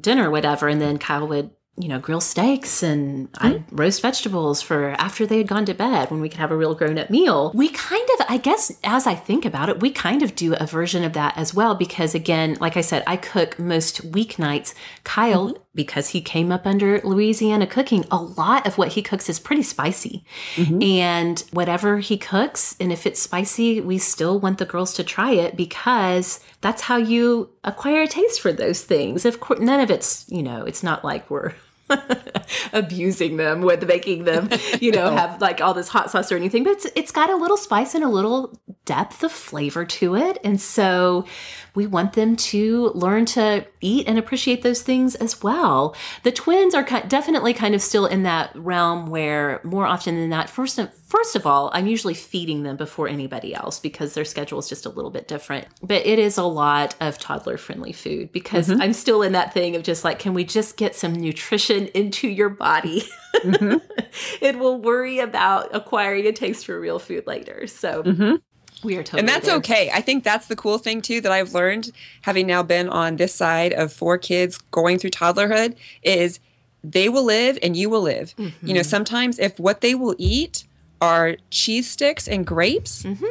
dinner, or whatever, and then Kyle would you know, grill steaks and. I'd roast vegetables for after they had gone to bed when we could have a real grown up meal. We kind I guess, as I think about it, we kind of do a version of that as well because, again, like I said, I cook most weeknights. Kyle, mm-hmm. because he came up under Louisiana cooking, a lot of what he cooks is pretty spicy. Mm-hmm. And whatever he cooks, and if it's spicy, we still want the girls to try it because that's how you acquire a taste for those things. Of course, none of it's, you know, it's not like we're abusing them with making them, you know, have like all this hot sauce or anything. But it's it's got a little spice and a little depth of flavor to it. And so we want them to learn to eat and appreciate those things as well. The twins are definitely kind of still in that realm where more often than not, first, first of all, I'm usually feeding them before anybody else because their schedule is just a little bit different. But it is a lot of toddler friendly food because mm-hmm. I'm still in that thing of just like, can we just get some nutrition into your body? Mm-hmm. it will worry about acquiring a taste for real food later. So, mm-hmm. We are totally And that's there. okay. I think that's the cool thing too that I've learned having now been on this side of four kids going through toddlerhood is they will live and you will live. Mm-hmm. You know, mm-hmm. sometimes if what they will eat are cheese sticks and grapes, mm-hmm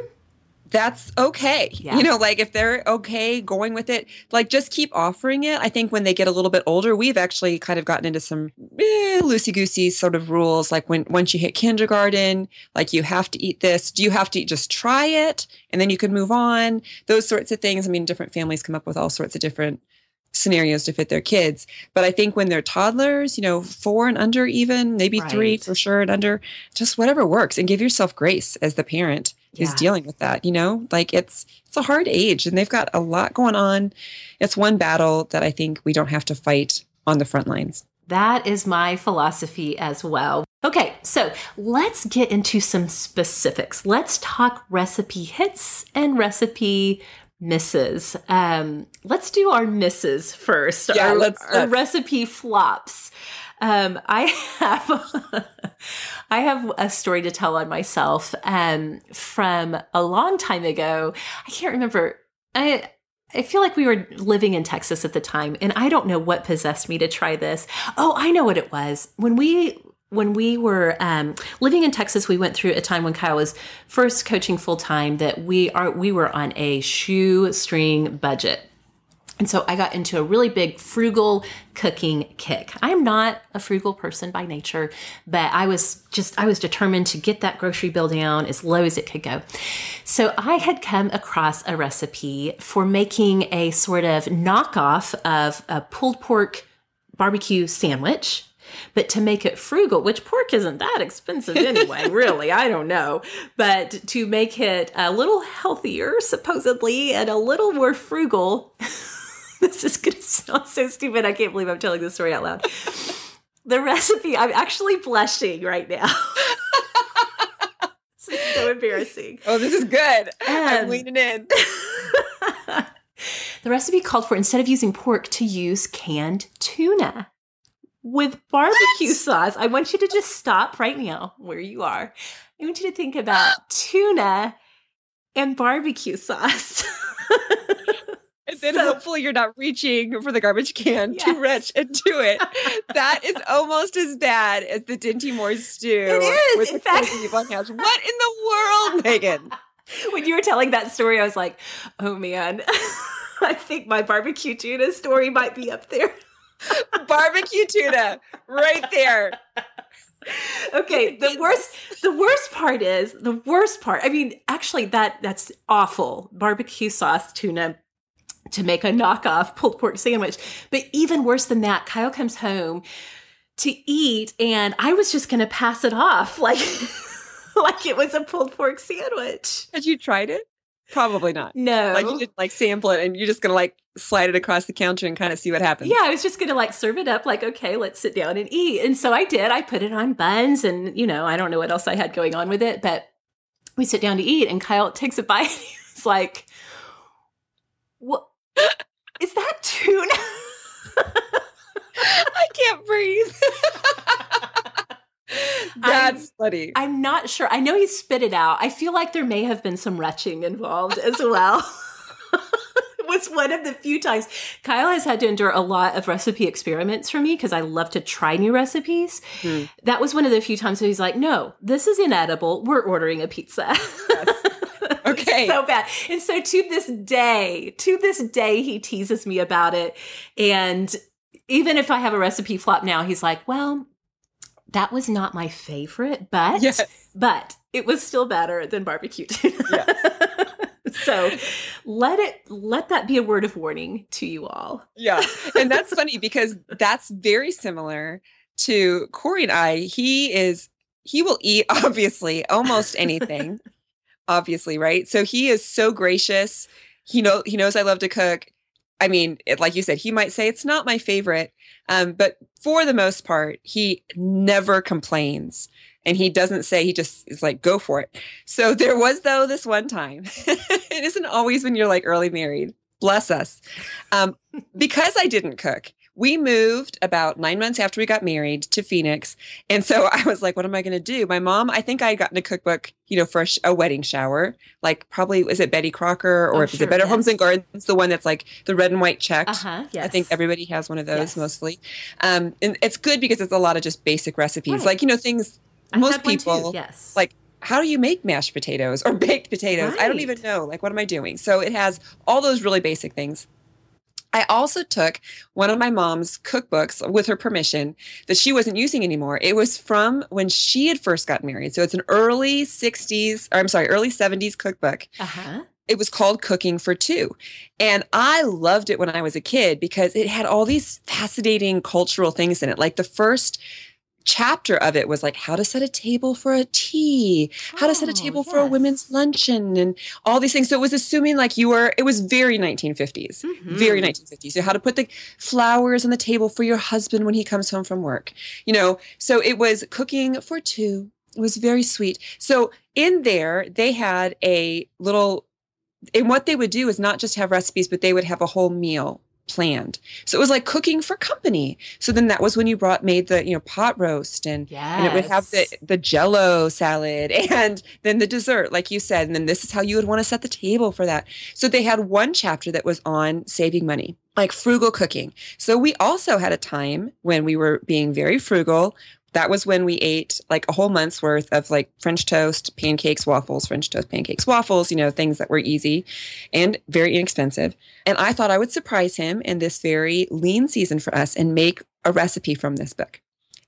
that's okay. Yeah. You know, like if they're okay going with it, like just keep offering it. I think when they get a little bit older, we've actually kind of gotten into some eh, loosey goosey sort of rules. Like when once you hit kindergarten, like you have to eat this. Do you have to just try it and then you can move on? Those sorts of things. I mean, different families come up with all sorts of different scenarios to fit their kids. But I think when they're toddlers, you know, four and under, even maybe right. three for sure and under, just whatever works and give yourself grace as the parent who's dealing with that. You know, like it's it's a hard age and they've got a lot going on. It's one battle that I think we don't have to fight on the front lines. That is my philosophy as well. Okay, so let's get into some specifics. Let's talk recipe hits and recipe misses. Um, let's do our misses first. Yeah, our, let's, our recipe flops. Um, I have I have a story to tell on myself um, from a long time ago. I can't remember. I I feel like we were living in Texas at the time, and I don't know what possessed me to try this. Oh, I know what it was. When we when we were um, living in Texas, we went through a time when Kyle was first coaching full time that we are we were on a shoestring budget. And so I got into a really big frugal cooking kick. I'm not a frugal person by nature, but I was just, I was determined to get that grocery bill down as low as it could go. So I had come across a recipe for making a sort of knockoff of a pulled pork barbecue sandwich but to make it frugal, which pork isn't that expensive anyway, really, I don't know. But to make it a little healthier, supposedly, and a little more frugal, this is going to sound so stupid. I can't believe I'm telling this story out loud. The recipe, I'm actually blushing right now. this is so embarrassing. Oh, this is good. Um, I'm leaning in. the recipe called for instead of using pork to use canned tuna with barbecue what? sauce. I want you to just stop right now where you are. I want you to think about tuna and barbecue sauce. and then so, hopefully you're not reaching for the garbage can yes. too rich into it. that is almost as bad as the Dinty Moore stew. It is. With in fact, What in the world, Megan? when you were telling that story, I was like, oh man, I think my barbecue tuna story might be up there. Barbecue tuna, right there. okay the worst the worst part is the worst part i mean actually that that's awful barbecue sauce tuna to make a knockoff pulled pork sandwich. But even worse than that, Kyle comes home to eat and I was just going to pass it off like like it was a pulled pork sandwich. Had you tried it? Probably not. No. Like you like sample it and you're just going to like slide it across the counter and kind of see what happens. Yeah, I was just going to like serve it up like okay, let's sit down and eat. And so I did. I put it on buns and you know, I don't know what else I had going on with it, but we sit down to eat and Kyle takes a bite and he's like what is that tuna? I can't breathe. That's I'm, funny. I'm not sure. I know he spit it out. I feel like there may have been some retching involved as well. it was one of the few times Kyle has had to endure a lot of recipe experiments from me because I love to try new recipes. Hmm. That was one of the few times where he's like, "No, this is inedible. We're ordering a pizza." Yes. Okay. so bad. And so to this day, to this day, he teases me about it. And even if I have a recipe flop now, he's like, well, that was not my favorite, but yes. but it was still better than barbecue tuna. Yes. so let it let that be a word of warning to you all. Yeah. And that's funny because that's very similar to Corey and I. He is he will eat obviously almost anything obviously, right? So he is so gracious. He know he knows I love to cook. I mean, it, like you said, he might say it's not my favorite, um, but for the most part, he never complains. And he doesn't say, he just is like, go for it. So there was, though, this one time. it isn't always when you're like early married. Bless us. Um, because I didn't cook, we moved about nine months after we got married to Phoenix. And so I was like, what am I going to do? My mom, I think I had gotten a cookbook, you know, for a, sh- a wedding shower. Like probably, is it Betty Crocker or Oh, if sure, it's Better yes. Homes and Gardens, the one that's like the red and white checked. Uh-huh. Yes. I think everybody has one of those Yes. mostly. Um, and it's good because it's a lot of just basic recipes. Right. Like, you know, things I most had one too, people Yes. like how do you make mashed potatoes or baked potatoes? I don't even know. Like, what am I doing? So it has all those really basic things. I also took one of my mom's cookbooks with her permission that she wasn't using anymore. It was from when she had first got married. So it's an early 60s, or I'm sorry, early 70s cookbook. uh-huh. It was called Cooking for Two. And I loved it when I was a kid because it had all these fascinating cultural things in it. Like the first chapter of it was like how to set a table for a tea, how to set a Oh, table for a women's luncheon, and all these things. So it was assuming like you were, it was very 1950s, very Mhm. 1950s. So how to put the flowers on the table for your husband when he comes home from work, you know? So it was cooking for two. It was very sweet. So in there, they had a little and what they would do is not just have recipes, but they would have a whole meal planned. So it was like cooking for company. So then that was when you brought made the you know pot roast and Yes. and it would have the the Jello salad and then the dessert, like you said, and then this is how you would want to set the table for that. So they had one chapter that was on saving money, like frugal cooking. So we also had a time when we were being very frugal. That was when we ate like a whole month's worth of like French toast, pancakes, waffles, French toast, pancakes, waffles, you know, things that were easy and very inexpensive. And I thought I would surprise him in this very lean season for us and make a recipe from this book.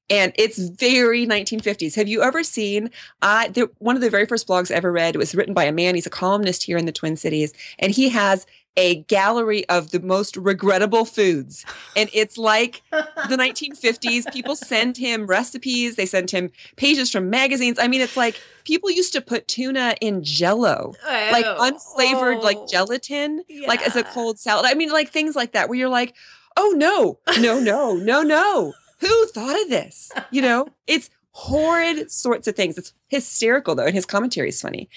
And it's very 1950s. Have you ever seen? Uh, one of the very first blogs I ever read was written by a man. He's a columnist here in the Twin Cities, and he has a gallery of the most regrettable foods. And it's like the 1950s. People send him recipes. They send him pages from magazines. I mean, it's like people used to put tuna in Jello, like Oh, unflavored, like oh. gelatin, like as a cold salad. I mean, like things like that, where you're like, oh no, no, no, no, no. Who thought of this? You know, it's horrid sorts of things. It's hysterical though, and his commentary is funny.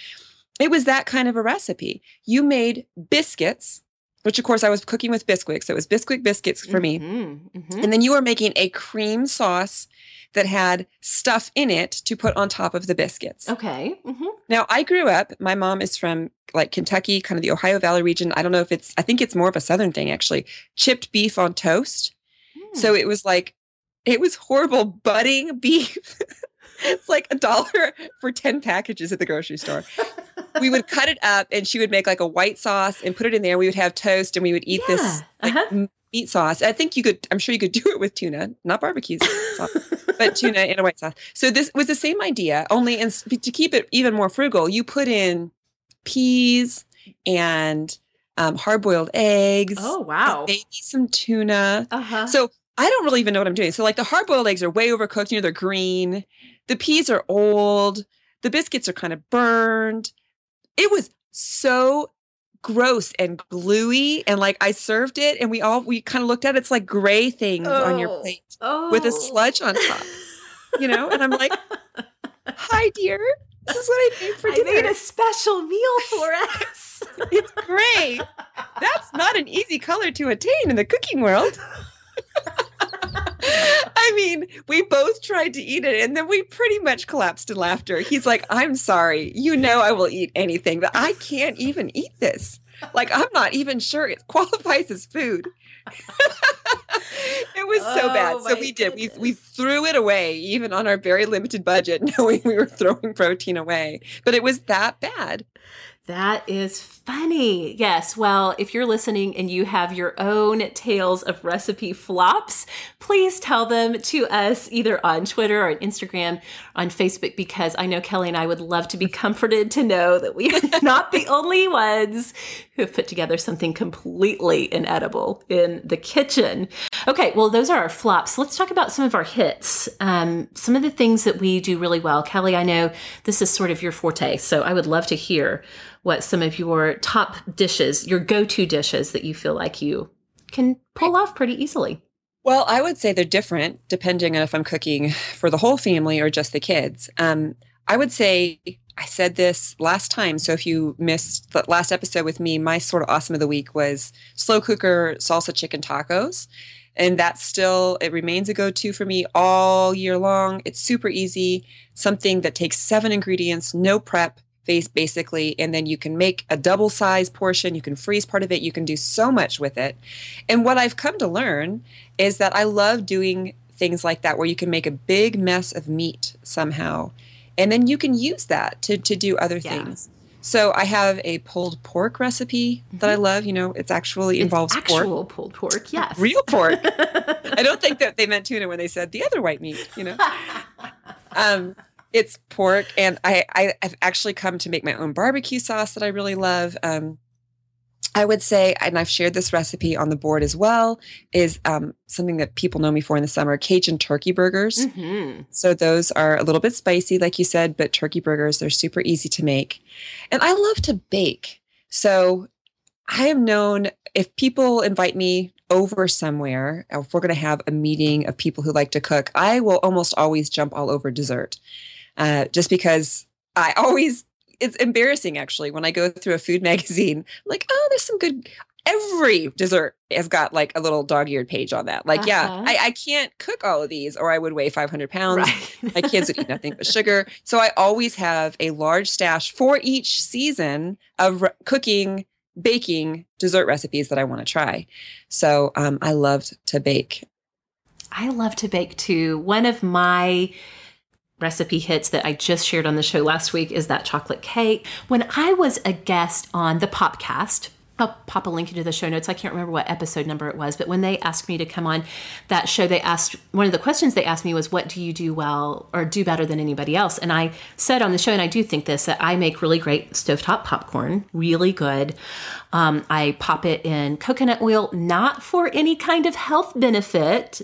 It was that kind of a recipe. You made biscuits, which of course I was cooking with Bisquick, so it was Bisquick biscuits for me. Mhm, mhm. And then you were making a cream sauce that had stuff in it to put on top of the biscuits. Okay. mhm. Now, I grew up, my mom is from like Kentucky, kind of the Ohio Valley region. I don't know if it's, I think it's more of a Southern thing actually. Chipped beef on toast. Hmm. So it was like, it was horrible Buddig beef. it's like a dollar for 10 packages at the grocery store. we would cut it up and she would make like a white sauce and put it in there. We would have toast and we would eat this like uh-huh. meat sauce. I think you could, I'm sure you could do it with tuna, not barbecue sauce but tuna in a white sauce. So this was the same idea, only in, to keep it even more frugal, you put in peas and um, hard-boiled eggs. Oh and wow. Maybe some tuna. Uh-huh. So I don't really even know what I'm doing. So like the hard-boiled eggs are way overcooked. You know, they're green. The peas are old. The biscuits are kind of burned. It was so gross and gluey. And like I served it and we all we kind of looked at it. It's like gray things on your Oh. plate oh. with a sludge on top, oh. you know? And I'm like, hi, dear. This is what I made for dinner. I made a special meal for us. It's gray. That's not an easy color to attain in the cooking world. Mean, we both tried to eat it and then we pretty much collapsed in laughter. He's like, I'm sorry. You know, I will eat anything, but I can't even eat this. Like, I'm not even sure it qualifies as food. it was so bad. Oh, So we did. We, we threw it away, even on our very limited budget, knowing we were throwing protein away. But it was that bad. That is funny. Yes. Well, if you're listening and you have your own tales of recipe flops, please tell them to us either on Twitter or on Instagram, on Facebook, because I know Kelly and I would love to be comforted to know that we are not the only ones who have put together something completely inedible in the kitchen. Okay. Well, those are our flops. Let's talk about some of our hits. Um, some of the things that we do really well. Kelly, I know this is sort of your forte, so I would love to hear what some of your top dishes, your go to dishes that you feel like you can pull off pretty easily. Well, I would say they're different depending on if I'm cooking for the whole family or just the kids. Um, I would say I said this last time. So if you missed the last episode with me, my sort of awesome of the week was slow cooker salsa chicken tacos. And that's still, it remains a go to for me all year long. It's super easy, something that takes seven ingredients, no prep, face basically and then you can make a double size portion you can freeze part of it you can do so much with it and what i've come to learn is that i love doing things like that where you can make a big mess of meat somehow and then you can use that to, to do other yeah. things so i have a pulled pork recipe that i mm-hmm. love you know it's actually it's involves actual pork. pulled pork yes real pork i don't think that they meant tuna when they said the other white meat you know um it's pork, and I, I have actually come to make my own barbecue sauce that I really love. Um, I would say, and I've shared this recipe on the board as well, is um, something that people know me for in the summer Cajun turkey burgers. Mm-hmm. So those are a little bit spicy, like you said, but turkey burgers, they're super easy to make. And I love to bake. So I have known if people invite me over somewhere, if we're going to have a meeting of people who like to cook, I will almost always jump all over dessert uh, just because I always, it's embarrassing actually when I go through a food magazine, I'm like, oh, there's some good. Every dessert has got like a little dog eared page on that. Like, uh-huh. yeah, I, I, can't cook all of these or I would weigh 500 pounds. Right. My kids would eat nothing but sugar. So I always have a large stash for each season of re- cooking baking dessert recipes that I want to try. So um, I loved to bake. I love to bake too. One of my recipe hits that I just shared on the show last week is that chocolate cake. When I was a guest on the Popcast, I'll pop a link into the show notes. I can't remember what episode number it was, but when they asked me to come on that show, they asked one of the questions they asked me was, What do you do well or do better than anybody else? And I said on the show, and I do think this, that I make really great stovetop popcorn, really good. Um, I pop it in coconut oil, not for any kind of health benefit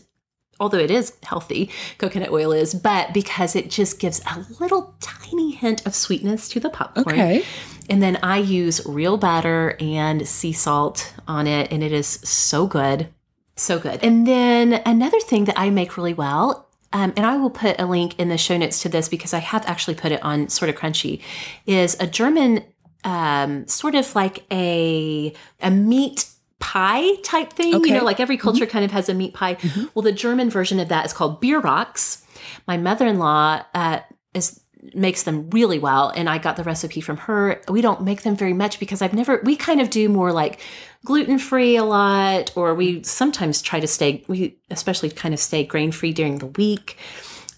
although it is healthy, coconut oil is, but because it just gives a little tiny hint of sweetness to the popcorn. Okay. And then I use real batter and sea salt on it, and it is so good. So good. And then another thing that I make really well, um, and I will put a link in the show notes to this because I have actually put it on Sorta Crunchy, is a German um, sort of like a a meat pie type thing. Okay. You know, like every culture mm-hmm. kind of has a meat pie. Mm-hmm. Well, the German version of that is called Bierocks. My mother in law uh, is makes them really well and I got the recipe from her. We don't make them very much because I've never we kind of do more like gluten free a lot or we sometimes try to stay we especially kind of stay grain free during the week.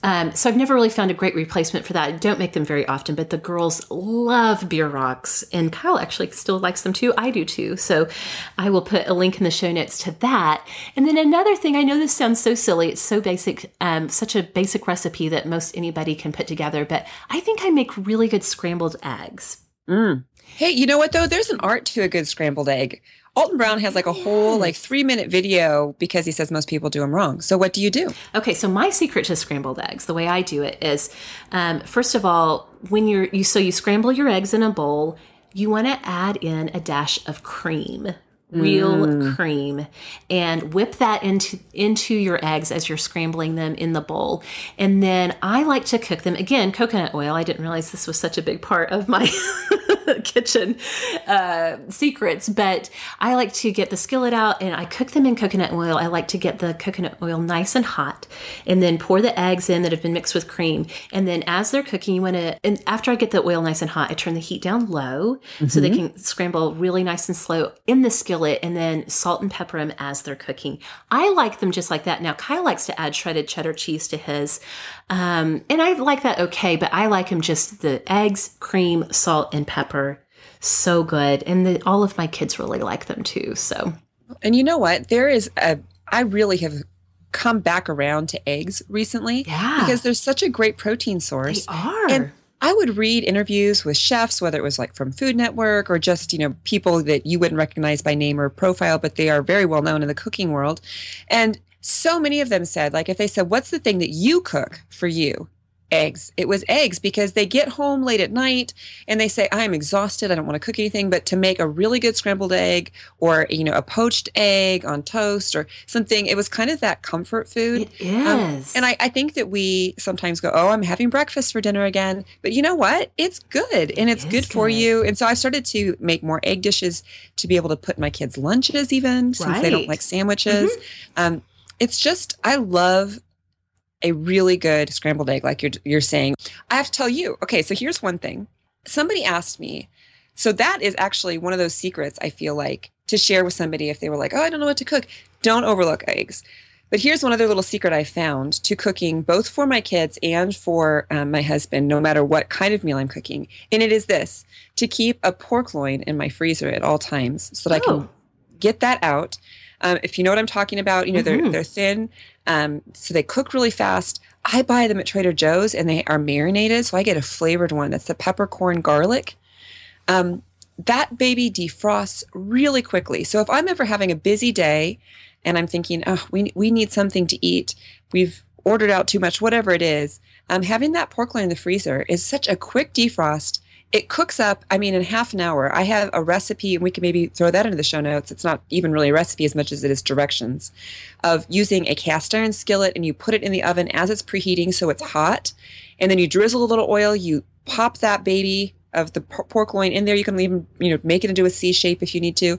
Um, so I've never really found a great replacement for that. I don't make them very often, but the girls love Bierocks, and Kyle actually still likes them too. I do too. So I will put a link in the show notes to that. And then another thing, I know this sounds so silly. It's so basic, um, such a basic recipe that most anybody can put together, but I think I make really good scrambled eggs. Mm. Hey, you know what though? There's an art to a good scrambled egg. Alton Brown has like a whole like three minute video because he says most people do them wrong. So what do you do? Okay, so my secret to scrambled eggs, the way I do it is, um, first of all, when you're you so you scramble your eggs in a bowl, you want to add in a dash of cream real mm. cream and whip that into into your eggs as you're scrambling them in the bowl and then i like to cook them again coconut oil i didn't realize this was such a big part of my kitchen uh, secrets but i like to get the skillet out and i cook them in coconut oil i like to get the coconut oil nice and hot and then pour the eggs in that have been mixed with cream and then as they're cooking you want to and after i get the oil nice and hot i turn the heat down low mm-hmm. so they mm-hmm. can scramble really nice and slow in the skillet skillet and then salt and pepper them as they're cooking. I like them just like that. Now, Kyle likes to add shredded cheddar cheese to his. Um, and I like that okay, but I like him just the eggs, cream, salt, and pepper. so good. And the, all of my kids really like them too. So, and you know what? There is a, I really have come back around to eggs recently. Yeah. Because there's such a great protein source. They are. And I would read interviews with chefs, whether it was like from Food Network or just, you know, people that you wouldn't recognize by name or profile, but they are very well known in the cooking world. And so many of them said, like, if they said, What's the thing that you cook for you? Eggs. It was eggs because they get home late at night and they say, I'm exhausted. I don't want to cook anything. But to make a really good scrambled egg or, you know, a poached egg on toast or something, it was kind of that comfort food. It is. Um, and I, I, think that we sometimes go, Oh, I'm having breakfast for dinner again. But you know what? It's good and it's good, good, for you. And so I started to make more egg dishes to be able to put my kids' lunches even since right. they don't like sandwiches. Mm-hmm. Um, it's just, I love a really good scrambled egg, like you're, you're saying. I have to tell you, okay, so here's one thing. Somebody asked me, so that is actually one of those secrets I feel like to share with somebody if they were like, oh, I don't know what to cook. Don't overlook eggs. But here's one other little secret I found to cooking, both for my kids and for um, my husband, no matter what kind of meal I'm cooking. And it is this to keep a pork loin in my freezer at all times so that oh. I can oh. get that out. Um, if you know what I'm talking about, you know, mm-hmm. they're, they're thin. Um, so they cook really fast. I buy them at Trader Joe's and they are marinated. So I get a flavored one that's the peppercorn garlic. Um, that baby defrosts really quickly. So if I'm ever having a busy day and I'm thinking, oh, we, we need something to eat, we've ordered out too much, whatever it is, um, having that pork loin in the freezer is such a quick defrost it cooks up, I mean, in half an hour. I have a recipe, and we can maybe throw that into the show notes. It's not even really a recipe as much as it is directions of using a cast iron skillet and you put it in the oven as it's preheating so it's hot. And then you drizzle a little oil, you pop that baby of the pork loin in there. You can even, you know, make it into a C shape if you need to.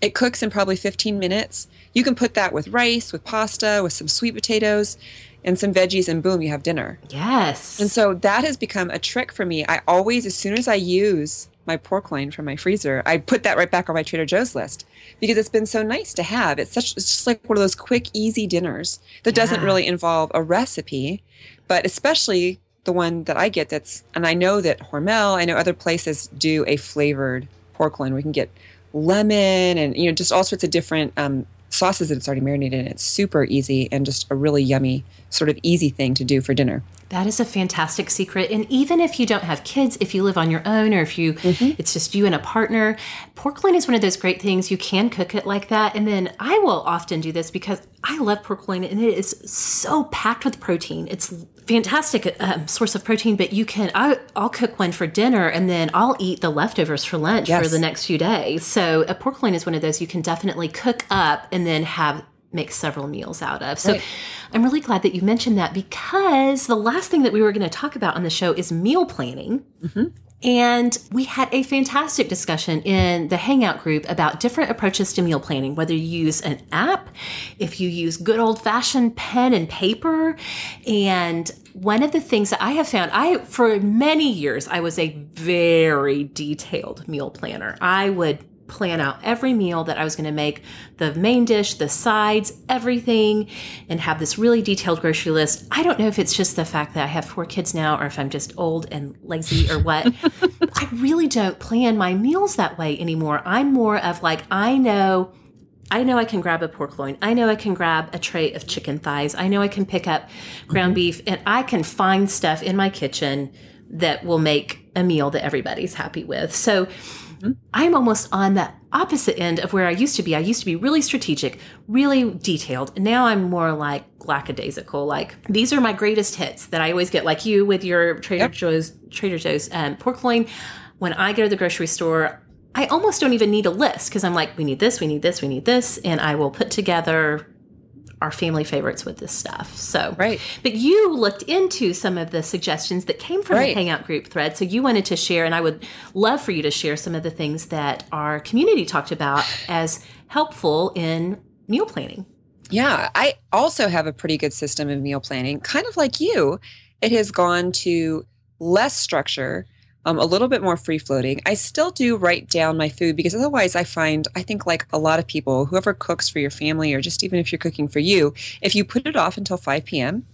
It cooks in probably 15 minutes. You can put that with rice, with pasta, with some sweet potatoes and some veggies and boom you have dinner. Yes. And so that has become a trick for me. I always as soon as i use my pork loin from my freezer i put that right back on my trader joe's list because it's been so nice to have. It's such it's just like one of those quick easy dinners that yeah. doesn't really involve a recipe but especially the one that i get that's and i know that hormel i know other places do a flavored pork loin we can get lemon and you know just all sorts of different um, sauces that it's already marinated in. It's super easy and just a really yummy, sort of easy thing to do for dinner. That is a fantastic secret. And even if you don't have kids, if you live on your own or if you mm-hmm. it's just you and a partner, pork loin is one of those great things. You can cook it like that. And then I will often do this because I love pork loin and it is so packed with protein. It's fantastic um, source of protein, but you can, I, will cook one for dinner and then I'll eat the leftovers for lunch yes. for the next few days. So a pork loin is one of those you can definitely cook up and then have make several meals out of. So right. I'm really glad that you mentioned that because the last thing that we were going to talk about on the show is meal planning. Mm-hmm. And we had a fantastic discussion in the Hangout group about different approaches to meal planning, whether you use an app, if you use good old fashioned pen and paper. And one of the things that I have found, I, for many years, I was a very detailed meal planner. I would plan out every meal that I was going to make, the main dish, the sides, everything, and have this really detailed grocery list. I don't know if it's just the fact that I have four kids now or if I'm just old and lazy or what. I really don't plan my meals that way anymore. I'm more of like, I know. I know I can grab a pork loin. I know I can grab a tray of chicken thighs. I know I can pick up ground mm-hmm. beef and I can find stuff in my kitchen that will make a meal that everybody's happy with. So Mm-hmm. I'm almost on the opposite end of where I used to be. I used to be really strategic, really detailed. Now I'm more like lackadaisical. Like these are my greatest hits that I always get, like you with your Trader yep. Joe's Trader Joe's um, pork loin. When I go to the grocery store, I almost don't even need a list because I'm like, we need this, we need this, we need this, and I will put together our family favorites with this stuff. So, right. But you looked into some of the suggestions that came from right. the Hangout group thread. So you wanted to share, and I would love for you to share some of the things that our community talked about as helpful in meal planning. Yeah, I also have a pretty good system of meal planning, kind of like you. It has gone to less structure um, a little bit more free floating. I still do write down my food because otherwise, I find, I think, like a lot of people, whoever cooks for your family, or just even if you're cooking for you, if you put it off until 5 p.m.,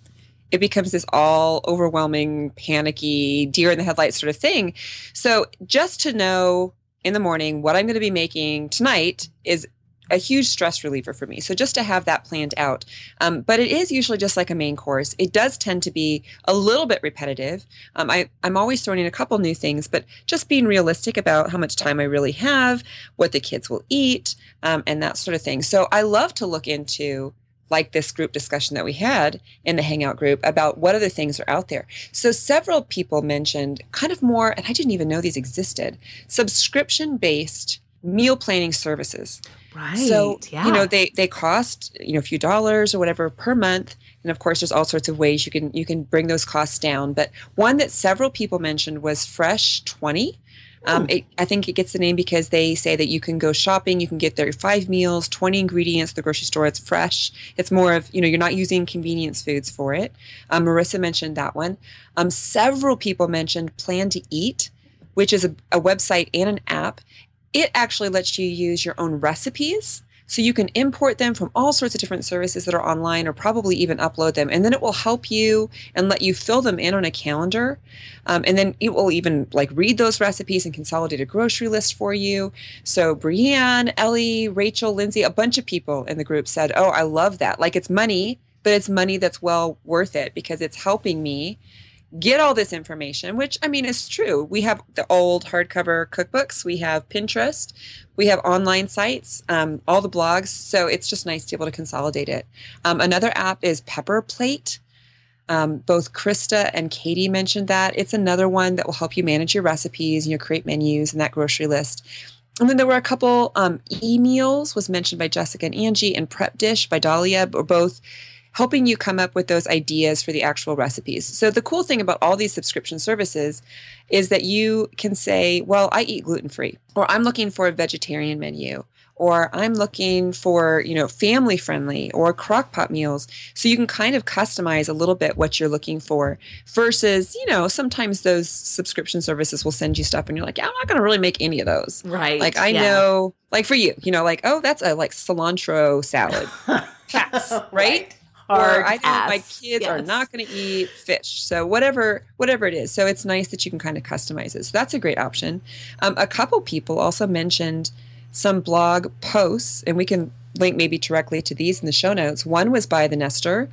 it becomes this all overwhelming, panicky, deer in the headlights sort of thing. So just to know in the morning what I'm going to be making tonight is a huge stress reliever for me. So just to have that planned out. Um, but it is usually just like a main course. It does tend to be a little bit repetitive. Um, I, I'm always throwing in a couple new things, but just being realistic about how much time I really have, what the kids will eat, um, and that sort of thing. So I love to look into like this group discussion that we had in the Hangout group about what other things are out there. So several people mentioned kind of more, and I didn't even know these existed, subscription based meal planning services. Right. So yeah. you know they they cost you know a few dollars or whatever per month, and of course there's all sorts of ways you can you can bring those costs down. But one that several people mentioned was Fresh Twenty. Um, it, I think it gets the name because they say that you can go shopping, you can get their five meals, 20 ingredients, the grocery store. It's fresh. It's more of, you know, you're not using convenience foods for it. Um, Marissa mentioned that one. Um, several people mentioned Plan to Eat, which is a, a website and an app. It actually lets you use your own recipes. So you can import them from all sorts of different services that are online or probably even upload them. And then it will help you and let you fill them in on a calendar. Um, and then it will even like read those recipes and consolidate a grocery list for you. So Brienne, Ellie, Rachel, Lindsay, a bunch of people in the group said, Oh, I love that. Like it's money, but it's money that's well worth it because it's helping me get all this information, which I mean is true. We have the old hardcover cookbooks, we have Pinterest, we have online sites, um, all the blogs. So it's just nice to be able to consolidate it. Um, another app is Pepper Plate. Um, both Krista and Katie mentioned that. It's another one that will help you manage your recipes and your create menus and that grocery list. And then there were a couple um, e-meals was mentioned by Jessica and Angie and Prep Dish by Dahlia, or both helping you come up with those ideas for the actual recipes. So the cool thing about all these subscription services is that you can say, well, I eat gluten free, or I'm looking for a vegetarian menu, or I'm looking for, you know, family friendly or crock pot meals. So you can kind of customize a little bit what you're looking for versus, you know, sometimes those subscription services will send you stuff and you're like, yeah, I'm not going to really make any of those. Right. Like I yeah. know, like for you, you know, like, oh, that's a like cilantro salad. Pass, right? Or I know my kids are not going to eat fish. So whatever, whatever it is. So it's nice that you can kind of customize it. So that's a great option. Um, a couple people also mentioned some blog posts, and we can link maybe directly to these in the show notes. One was by the Nester.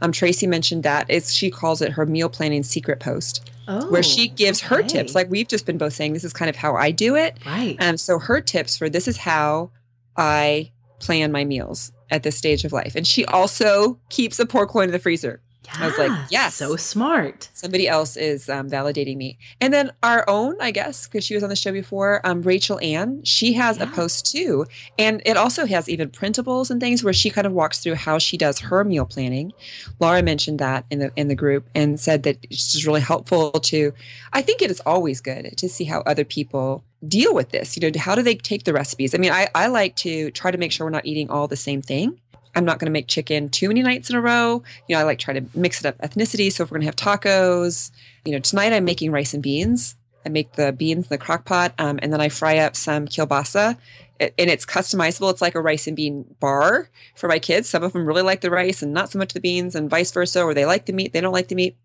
Um, Tracy mentioned that it's she calls it her meal planning secret post, Oh, where she gives her tips. Like we've just been both saying, this is kind of how I do it. Right. Um, so her tips for this is how I plan my meals at this stage of life. And she also keeps a pork loin in the freezer. I was like, Yeah, yes. So smart. Somebody else is um, validating me. And then our own, I guess, because she was on the show before, um, Rachel Ann, she has a post too. And it also has even printables and things where she kind of walks through how she does her meal planning. Laura mentioned that in the in the group and said that it's just really helpful to I think it is always good to see how other people deal with this. You know, how do they take the recipes? I mean, I, I like to try to make sure we're not eating all the same thing. I'm not going to make chicken too many nights in a row. You know, I like try to mix it up ethnicity. So if we're going to have tacos, you know, tonight I'm making rice and beans. I make the beans in the crock pot, um, and then I fry up some kielbasa. And it's customizable. It's like a rice and bean bar for my kids. Some of them really like the rice and not so much the beans, and vice versa. Or they like the meat, they don't like the meat.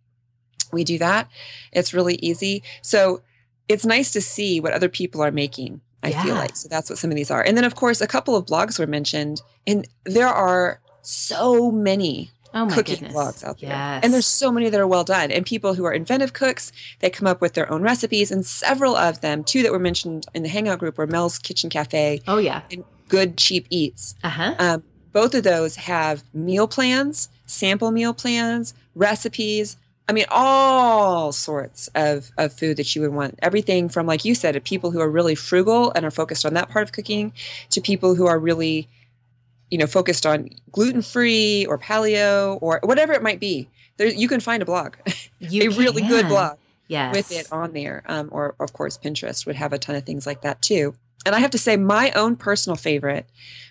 We do that. It's really easy. So it's nice to see what other people are making. I feel like so that's what some of these are. And then of course a couple of blogs were mentioned, and there are so many Oh cooking goodness. blogs out there. Yes. And there's so many that are well done. And people who are inventive cooks, they come up with their own recipes. And several of them, two that were mentioned in the Hangout group, were Mel's Kitchen Cafe Oh yeah. and Good Cheap Eats. Uh huh. Um, both of those have meal plans, sample meal plans, recipes. I mean, all sorts of, of food that you would want. Everything from, like you said, to people who are really frugal and are focused on that part of cooking to people who are really, you know, focused on gluten free or paleo or whatever it might be. There, you can find a blog, a really good blog Yes. with it on there. Um, or, of course, Pinterest would have a ton of things like that too. And I have to say, my own personal favorite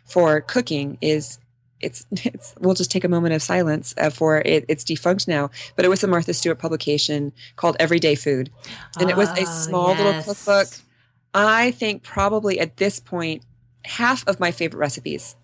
for cooking is it's, it's we'll just take a moment of silence uh, for it. It's defunct now, but it was a Martha Stewart publication called Everyday Food. And it was a Ah, small little cookbook. I think probably at this point, half of my favorite recipes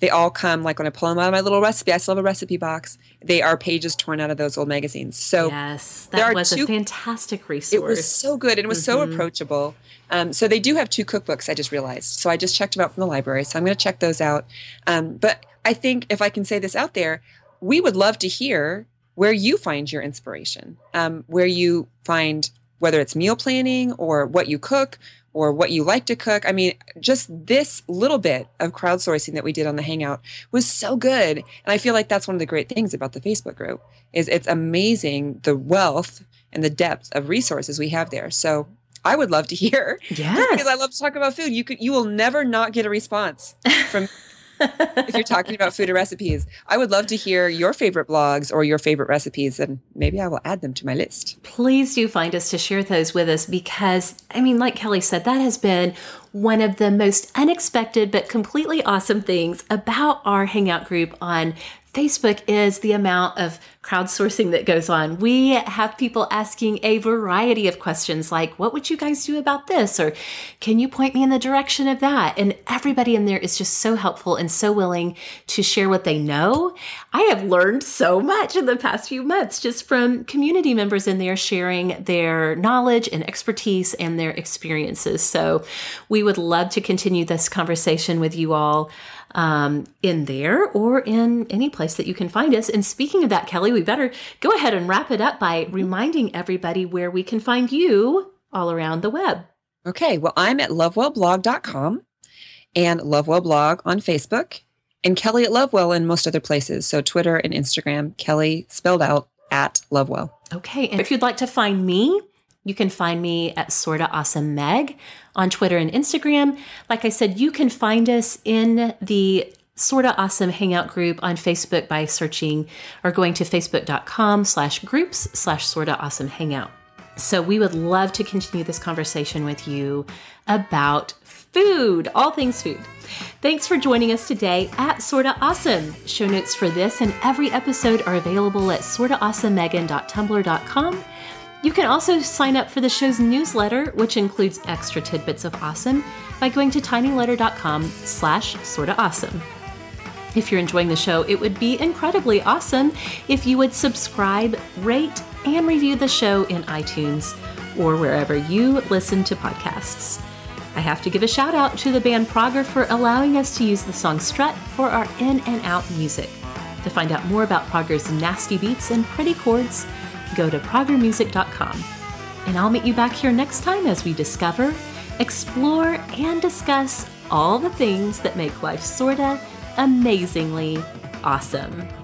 They all come like when I pull them out of my little recipe. I still have a recipe box. They are pages torn out of those old magazines. So yes, that was two, a fantastic resource. It was so good and it was mm-hmm. so approachable. Um, so they do have two cookbooks. I just realized. So I just checked them out from the library. So I'm going to check those out. Um, but I think if I can say this out there, we would love to hear where you find your inspiration, um, where you find whether it's meal planning or what you cook or what you like to cook. I mean, just this little bit of crowdsourcing that we did on the Hangout was so good. And I feel like that's one of the great things about the Facebook group is it's amazing the wealth and the depth of resources we have there. So I would love to hear. Yes. because I love to talk about food. You could you will never not get a response from if you're talking about food or recipes. I would love to hear your favorite blogs or your favorite recipes, and maybe I will add them to my list. Please do find us to share those with us because, I mean, like Kelly said, that has been one of the most unexpected but completely awesome things about our Hangout group on Facebook is the amount of crowdsourcing that goes on. We have people asking a variety of questions like, What would you guys do about this? Or can you point me in the direction of that? And everybody in there is just so helpful and so willing to share what they know. I have learned so much in the past few months just from community members in there sharing their knowledge and expertise and their experiences. So we would love to continue this conversation with you all um, in there or in any place that you can find us. And speaking of that, Kelly, we better go ahead and wrap it up by reminding everybody where we can find you all around the web. Okay. Well, I'm at lovewellblog.com and lovewellblog on Facebook and Kelly at Lovewell in most other places. So Twitter and Instagram, Kelly spelled out at Lovewell. Okay. And if you'd like to find me, you can find me at Sorta Awesome Meg on Twitter and Instagram. Like I said, you can find us in the Sorta Awesome Hangout group on Facebook by searching or going to facebook.com slash groups slash Sorta Awesome Hangout. So we would love to continue this conversation with you about food, all things food. Thanks for joining us today at Sorta Awesome. Show notes for this and every episode are available at sortaawesomemegan.tumblr.com you can also sign up for the show's newsletter, which includes extra tidbits of awesome, by going to tinyletter.com slash sorta awesome. If you're enjoying the show, it would be incredibly awesome if you would subscribe, rate, and review the show in iTunes or wherever you listen to podcasts. I have to give a shout out to the band Prager for allowing us to use the song Strut for our in and out music. To find out more about Prager's nasty beats and pretty chords, go to pragermusic.com. And I'll meet you back here next time as we discover, explore, and discuss all the things that make life sorta amazingly awesome.